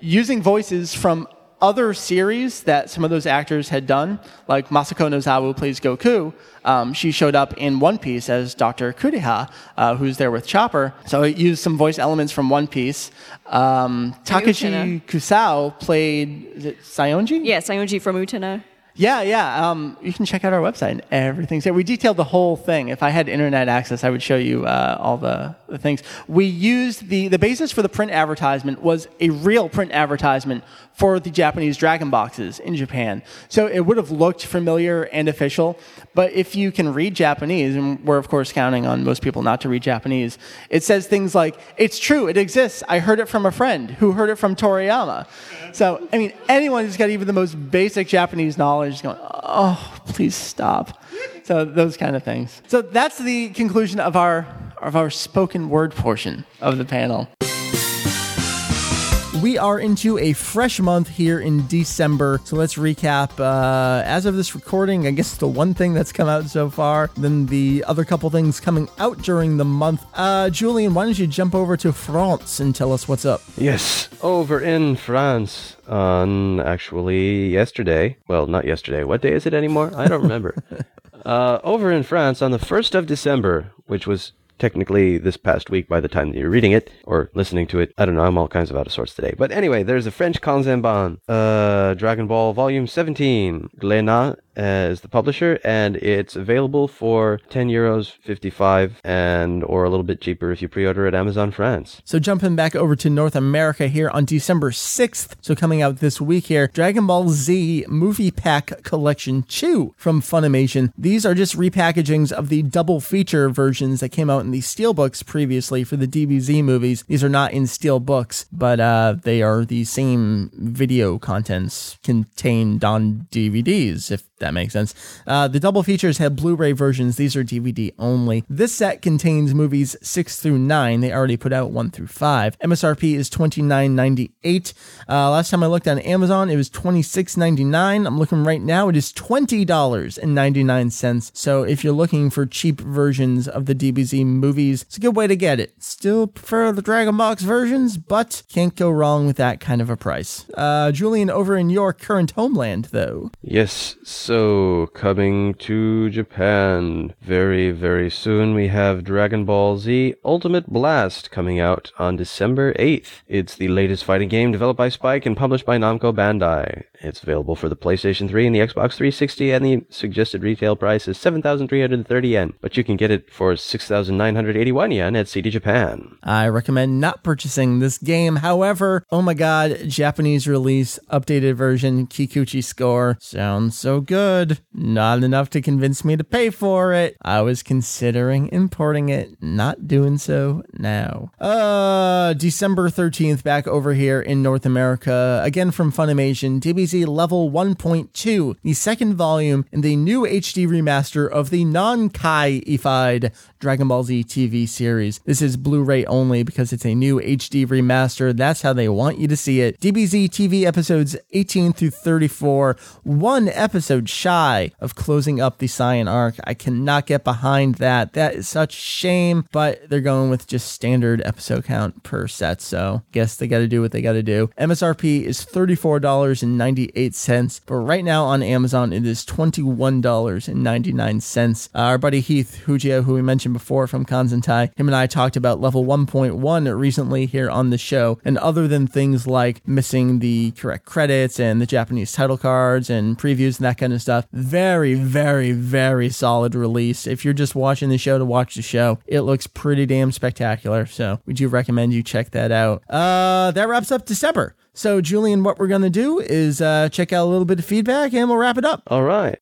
S1: using voices from
S4: other series that some of those actors had done, like Masako Nozawa plays Goku, um, she showed up in One Piece as Dr. Kureha, uh, who's there with Chopper. So it used some voice elements from One Piece. Um, Takashi Kusao played is it Saionji?
S3: Yeah, Saionji from Utena.
S4: Yeah, yeah. Um, you can check out our website and everything's there. We detailed the whole thing. If I had internet access, I would show you uh, all the, the things. We used the, the basis for the print advertisement was a real print advertisement for the Japanese Dragon boxes in Japan. So it would have looked familiar and official. But if you can read Japanese, and we're of course counting on most people not to read Japanese, it says things like, it's true, it exists. I heard it from a friend who heard it from Toriyama. So, I mean, anyone who's got even the most basic Japanese knowledge is going, oh, please stop. So those kind of things. So that's the conclusion of our of our spoken word portion of the panel.
S1: We are into a fresh month here in December. So let's recap. Uh, as of this recording, I guess the one thing that's come out so far, then the other couple things coming out during the month. Uh, Julian, why don't you jump over to France and tell us what's up?
S2: Yes, over in France on actually yesterday. Well, not yesterday. What day is it anymore? I don't remember. uh, over in France on the 1st of December, which was technically this past week by the time that you're reading it or listening to it. I don't know. I'm all kinds of out of sorts today. But anyway, there's a French Kanzenban, uh, Dragon Ball Volume 17. Glénat is the publisher, and it's available for 10 euros 55 and or a little bit cheaper if you pre-order at Amazon France.
S1: So jumping back over to North America here on December 6th, so coming out this week here, Dragon Ball Z Movie Pack Collection 2 from Funimation. These are just repackagings of the double feature versions that came out in the steelbooks previously for the DBZ movies. These are not in steelbooks, but uh, they are the same video contents contained on DVDs, if that makes sense. Uh, the double features have Blu-ray versions. These are DVD only. This set contains movies six through nine. They already put out one through five. MSRP is twenty nine ninety eight. Uh, last time I looked on Amazon, it was twenty six ninety nine. I'm looking right now. It is twenty dollars and ninety nine cents. So if you're looking for cheap versions of the DBZ movies, it's a good way to get it. Still prefer the Dragon Box versions, but can't go wrong with that kind of a price. Uh, Julian, over in your current homeland, though.
S2: Yes, so coming to Japan very, very soon, we have Dragon Ball Z Ultimate Blast coming out on December 8th. It's the latest fighting game developed by Spike and published by Namco Bandai. It's available for the PlayStation 3 and the Xbox 360, and the suggested retail price is 7,330 yen, but you can get it for 6,981 yen at CD Japan.
S1: I recommend not purchasing this game. However, oh my god, Japanese release, updated version, Kikuchi score. Sounds so good. Not enough to convince me to pay for it. I was considering importing it, not doing so now. Uh, December 13th, back over here in North America, again from Funimation, DBZ Level 1.2, the second volume in the new HD remaster of the non-kai-ified Dragon Ball Z TV series. This is Blu-ray only because it's a new HD remaster. That's how they want you to see it. DBZ TV episodes 18 through 34, one episode shy of closing up the Saiyan arc. I cannot get behind that. That is such shame, but they're going with just standard episode count per set, so guess they got to do what they got to do. MSRP is $34.98, but right now on Amazon it is $21.99. Uh, our buddy Heath Hujia, who we mentioned before from Kanzentai, him and I talked about level 1.1 recently here on the show, and other than things like missing the correct credits and the Japanese title cards and previews and that kind of stuff, very, very, very solid release. If you're just watching the show to watch the show, it looks pretty damn spectacular. So we do recommend you check that out. Uh, that wraps up December. So, Julian, what we're going to do is uh, check out a little bit of feedback and we'll wrap it up.
S2: All right.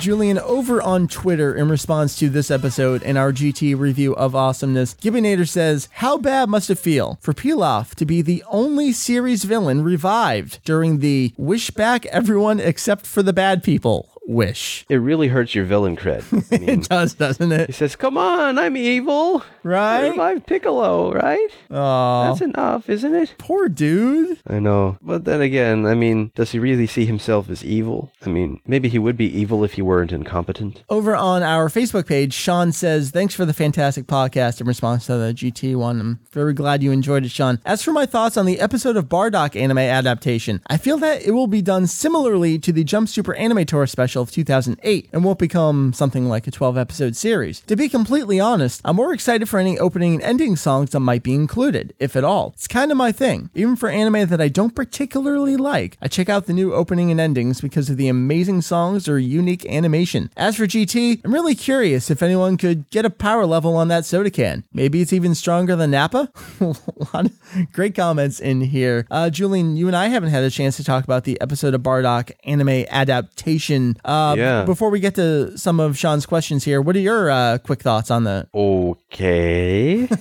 S1: Julian, over on Twitter, in response to this episode and our GT review of Awesomeness, Gibbinator says, How bad must it feel for Pilaf to be the only series villain revived during the wish back everyone except for the bad people? Wish.
S2: It really hurts your villain cred. I mean,
S1: It does, doesn't it?
S2: he says, "Come on, I'm evil,
S1: Right?
S2: Revive Piccolo, right?
S1: Oh,
S2: That's enough, isn't it?"
S1: poor dude.
S2: I know. But then again, I mean, does he really see himself as evil? I mean, maybe he would be evil if he weren't incompetent.
S1: Over on our Facebook page, Sean says, Thanks for the fantastic podcast in response to the GT one. I'm very glad you enjoyed it, Sean. As for my thoughts on the episode of Bardock anime adaptation, I feel that it will be done similarly to the Jump Super Anime Tour special of 2008 and won't become something like a 12 episode series. To be completely honest, I'm more excited for any opening and ending songs that might be included, if at all. It's kind of my thing. Even for anime that I don't particularly like, I check out the new opening and endings because of the amazing songs or unique animation. As for GT, I'm really curious if anyone could get a power level on that soda can. Maybe it's even stronger than Nappa? a lot of great comments in here. Uh, Julian, you and I haven't had a chance to talk about the episode of Bardock anime adaptation. Uh,
S2: Yeah.
S1: Before we get to some of Sean's questions here, what are your uh, quick thoughts on that?
S2: Okay.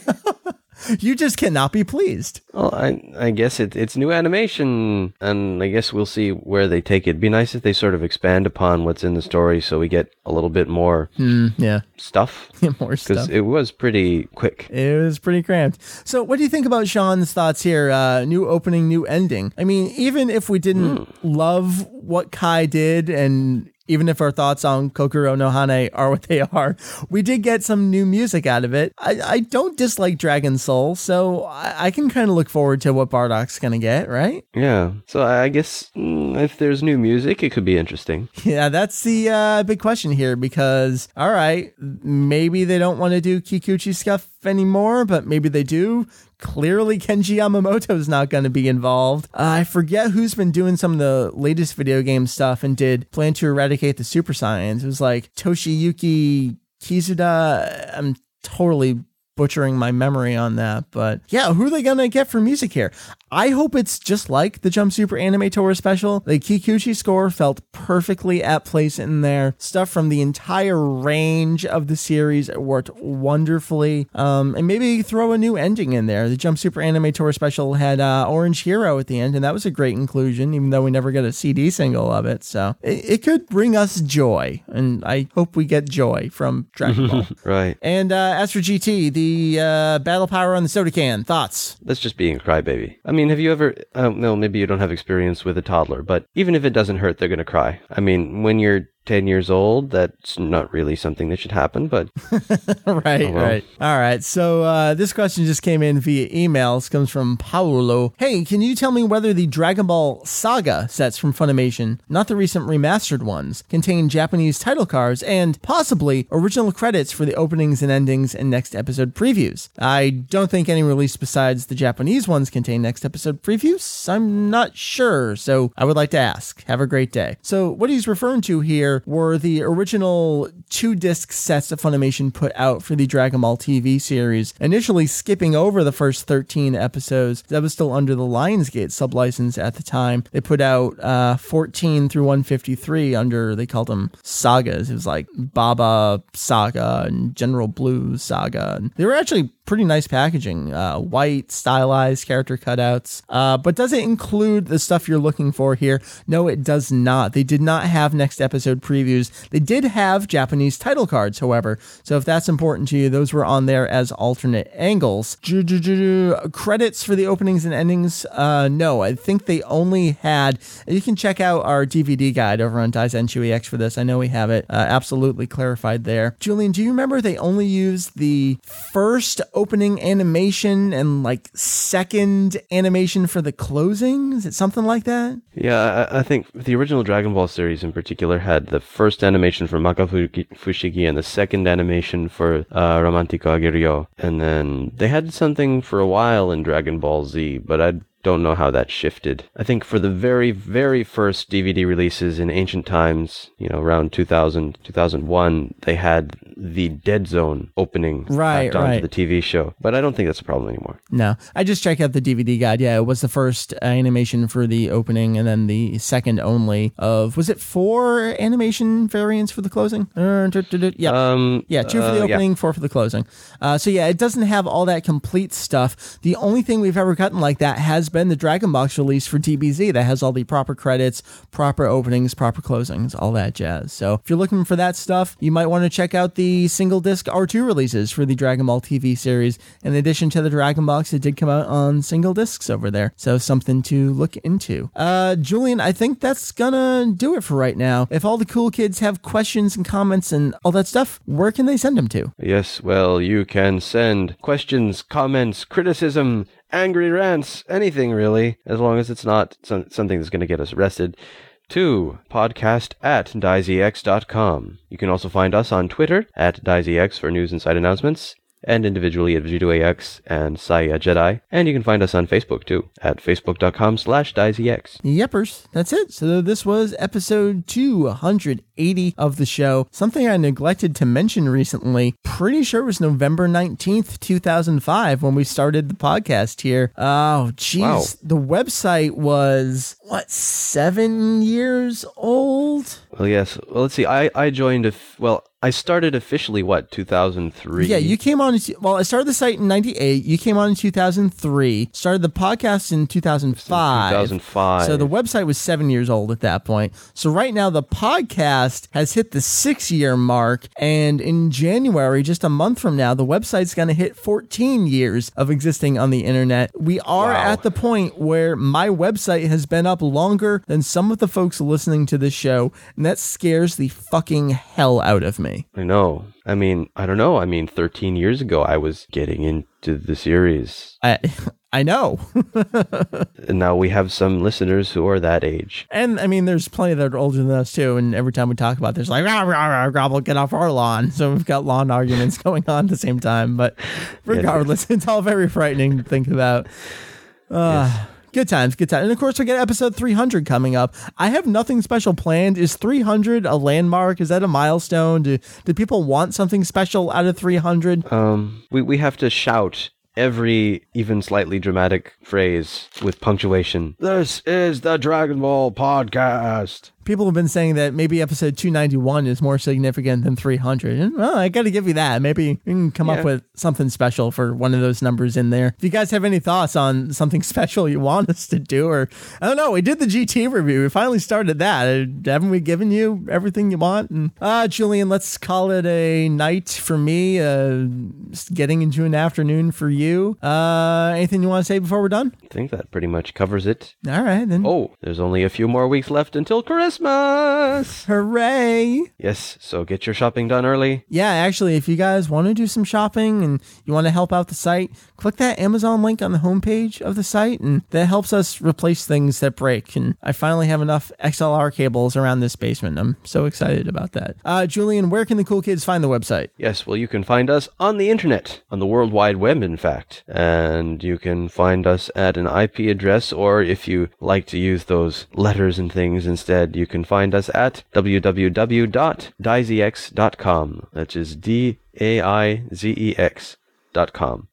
S1: You just cannot be pleased.
S2: well, I I guess it, it's new animation, and I guess we'll see where they take it. It'd Be nice if they sort of expand upon what's in the story, so we get a little bit more
S1: Yeah,
S2: stuff.
S1: more stuff Because
S2: it was pretty quick.
S1: It was pretty cramped. So, what do you think about Sean's thoughts here? Uh, new opening, new ending. I mean, even if we didn't love what Kai did, and even if our thoughts on Kokoro no Hane are what they are, we did get some new music out of it. I, I don't dislike Dragon Soul, so I, I can kind of look forward to what Bardock's gonna get, right?
S2: Yeah. So I guess mm, if there's new music, it could be interesting.
S1: Yeah, that's the uh, big question here because, all right, maybe they don't want to do Kikuchi stuff anymore, but maybe they do. Clearly, Kenji Yamamoto's not going to be involved. Uh, I forget who's been doing some of the latest video game stuff and did plan to eradicate the Super Saiyans. It was like Toshiyuki Kizuda. I'm totally butchering my memory on that, but yeah, who are they gonna get for music here? I hope it's just like the Jump Super Anime Tour special. The Kikuchi score felt perfectly at place in there. Stuff from the entire range of the series worked wonderfully. Um, and maybe throw a new ending in there. The Jump Super Anime Tour special had uh, Orange Hero at the end, and that was a great inclusion, even though we never got a CD single of it. So it, it could bring us joy, and I hope we get joy from Dragon Ball.
S2: Right.
S1: And uh, as for GT, the uh, battle power on the soda can, thoughts?
S2: That's just being a crybaby. I mean, have you ever? Uh, no, maybe you don't have experience with a toddler, but even if it doesn't hurt, they're gonna cry. I mean, when you're 10 years old, that's not really something that should happen, but
S1: right,
S2: well.
S1: right. All right. So uh, this question just came in via emails. Comes from Paulo. Hey, can you tell me whether the Dragon Ball Saga sets from Funimation, not the recent remastered ones, contain Japanese title cards and possibly original credits for the openings and endings and next episode previews? I don't think any release besides the Japanese ones contain next episode previews. I'm not sure, so I would like to ask. Have a great day. So what he's referring to here were the original two disc sets that Funimation put out for the Dragon Ball TV series, initially skipping over the first 13 episodes. That was still under the Lionsgate sublicense at the time. They put out uh, 14 through 153 under, they called them sagas. It was like Baba Saga and General Blue Saga. And they were actually pretty nice packaging uh, white stylized character cutouts uh, but does it include the stuff you're looking for here? No it does not. They did not have next episode previews. They did have japanese title cards however. So if that's important to you those were on there as alternate angles. Credits for the openings and endings? Uh, no. I think they only had you can check out our dvd guide over on Daizen X for this. I know we have it. Uh, absolutely clarified there. Julian do you remember they only used the first opening animation and like second animation for the closing? Is it something like that?
S2: yeah, I, I think the original Dragon Ball series in particular had the first animation for Makafuki Fushigi and the second animation for uh, Romantic Ageru yo. And then they had something for a while in Dragon Ball Z, but I don't know how that shifted. I think for the very, very first DVD releases in ancient times, you know, around 2000, 2001, they had the Dead Zone opening
S1: Right,
S2: onto
S1: right.
S2: the TV show. But I don't think that's a problem anymore.
S1: No, I just checked out the DVD guide. Yeah, it was the first animation for the opening, and then the second only of was it four animation variants for the closing? Uh, yeah,
S2: Um,
S1: Yeah, two for the
S2: uh, yeah.
S1: opening, four for the closing. Uh, so yeah, it doesn't have all that complete stuff. The only thing we've ever gotten like that has been been the Dragon Box release for DBZ that has all the proper credits, proper openings, proper closings, all that jazz. So if you're looking for that stuff, you might want to check out the single disc R2 releases for the Dragon Ball TV series. In addition to the Dragon Box, it did come out on single discs over there. So something to look into. Uh, Julian, I think that's gonna do it for right now. If all the cool kids have questions and comments and all that stuff, where can they send them to?
S2: Yes, well, you can send questions, comments, criticism, angry rants, anything really, as long as it's not some, something that's going to get us arrested, to podcast at daizex.com. You can also find us on Twitter at daizex for news and site announcements, and individually at VegettoEX and SaiyaJedi. And you can find us on Facebook too, at facebook.com slash daizex.
S1: Yepers, that's it. So this was episode 280 of the show. Something I neglected to mention recently. Pretty sure it was November 19th, 2005 when we started the podcast here. Oh, geez.
S2: Wow.
S1: The website was, what, seven years old?
S2: Well, yes. Well, let's see. I, I joined, a f- well, I started officially, what, 2003?
S1: Yeah, you came on. Well, I started the site in '98. You came on in 2003. Started the podcast in 2005.
S2: 2005.
S1: So the website was seven years old at that point. So right now the podcast has hit the six-year mark, and in January, just a month from now, the website's going to hit 14 years of existing on the internet. We are
S2: Wow.
S1: at the point where my website has been up longer than some of the folks listening to this show, and that scares the fucking hell out of me.
S2: I know. I mean, I don't know. I mean, 13 years ago, I was getting into the series.
S1: I I know.
S2: And now we have some listeners who are that age.
S1: And I mean, there's plenty that are older than us too. And every time we talk about this, like, rah, rah, rah, get off our lawn. So we've got lawn arguments going on at the same time. But regardless, it's all very frightening to think about. Uh, Good times, good times. And of course, we get episode 300 coming up. I have nothing special planned. Is 300 a landmark? Is that a milestone? Do, do people want something special out of 300?
S2: Um, we, we have to shout every even slightly dramatic phrase with punctuation. This is the Dragon Ball podcast.
S1: People have been saying that maybe episode 291 is more significant than 300. And, well, I got to give you that. Maybe you can come
S2: Yeah.
S1: up with something special for one of those numbers in there. If you guys have any thoughts on something special you want us to do, or I don't know, we did the GT review. We finally started that. Uh, Haven't we given you everything you want? And uh, Julian, let's call it a night for me. Uh, getting into an afternoon for you. Uh, anything you want to say before we're done?
S2: I think that pretty much covers it.
S1: All right, then.
S2: Oh, there's only a few more weeks left until Christmas.
S1: Hooray!
S2: Yes, so get your shopping done early.
S1: Yeah, actually, if you guys want to do some shopping and you want to help out the site, click that Amazon link on the homepage of the site, and that helps us replace things that break. And I finally have enough XLR cables around this basement. I'm so excited about that. Uh, Julian, where can the cool kids find the website?
S2: Yes, well, you can find us on the internet, on the World Wide Web, in fact. And you can find us at an IP address, or if you like to use those letters and things instead, you can find us at www.daizex.com. That is D A I Z E X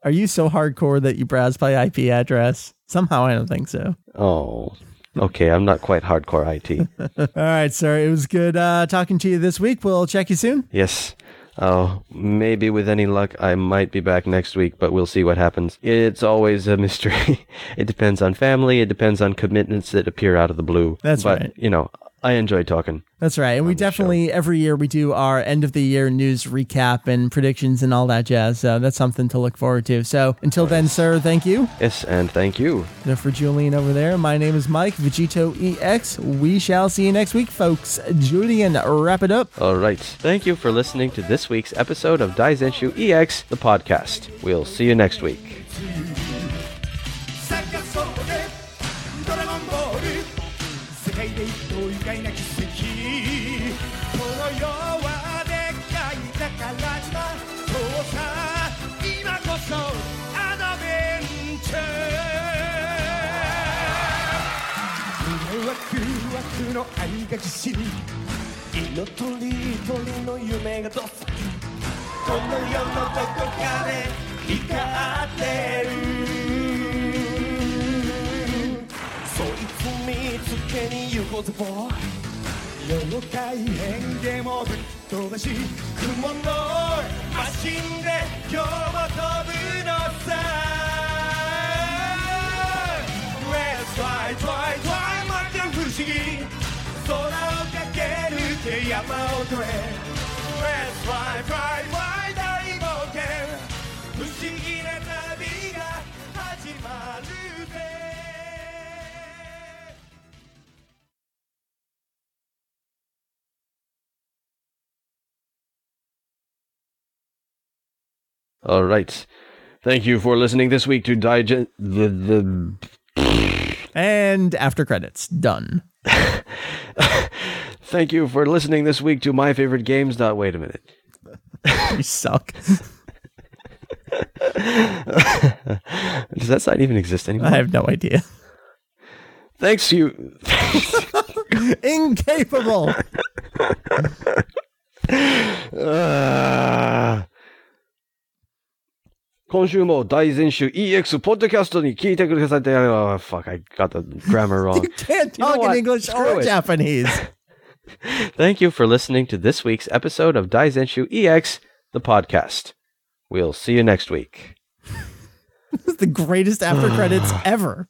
S1: Are you so hardcore that you browse by IP address? Somehow, I don't think so.
S2: Oh, okay, I'm not quite hardcore IT.
S1: All right, sir. It was good uh, talking to you this week. We'll check you soon.
S2: Yes. Oh, maybe with any luck, I might be back next week, but we'll see what happens. It's always a mystery. it depends on family. It depends on commitments that appear out of the blue.
S1: That's
S2: but,
S1: right.
S2: You know, I enjoy talking.
S1: That's right. And we definitely, every year, we do our end of the year news recap and predictions and all that jazz. So that's something to look forward to. So until then, sir, thank you.
S2: Yes, and thank you.
S1: Now for Julian over there, my name is Mike, VegettoEX. We shall see you next week, folks. Julian, wrap it up.
S2: All right. Thank you for listening to this week's episode of Daizenshu EX, the podcast. We'll see you next week.
S5: がぎっしり色とりどりの夢がどっさりこの世のどこかで光ってるそいつ見つけに行こうぜボーイ妖怪変でもぶっ飛ばし雲のマシンで今日も飛ぶのさ Let's fly fly fly. 大冒険不思議な旅が始まるぜ
S2: All right. Thank you for listening this week to Digest the the.
S1: And after credits, done.
S2: Thank you for listening this week to my favorite games. Dot. Wait a minute.
S1: You suck.
S2: Does that site even exist anymore?
S1: I have no idea.
S2: Thanks you.
S1: Incapable.
S2: Ah. 今週も大全集 EX ポッドキャストに聞いてくださって、oh, fuck, I got the grammar wrong.
S1: Can't
S2: You know
S1: talk in
S2: what?
S1: English
S2: Screw
S1: or
S2: it.
S1: Japanese.
S2: Thank you for listening to this week's episode of Daizenshu EX, the podcast. We'll see you next week.
S1: the greatest after credits ever.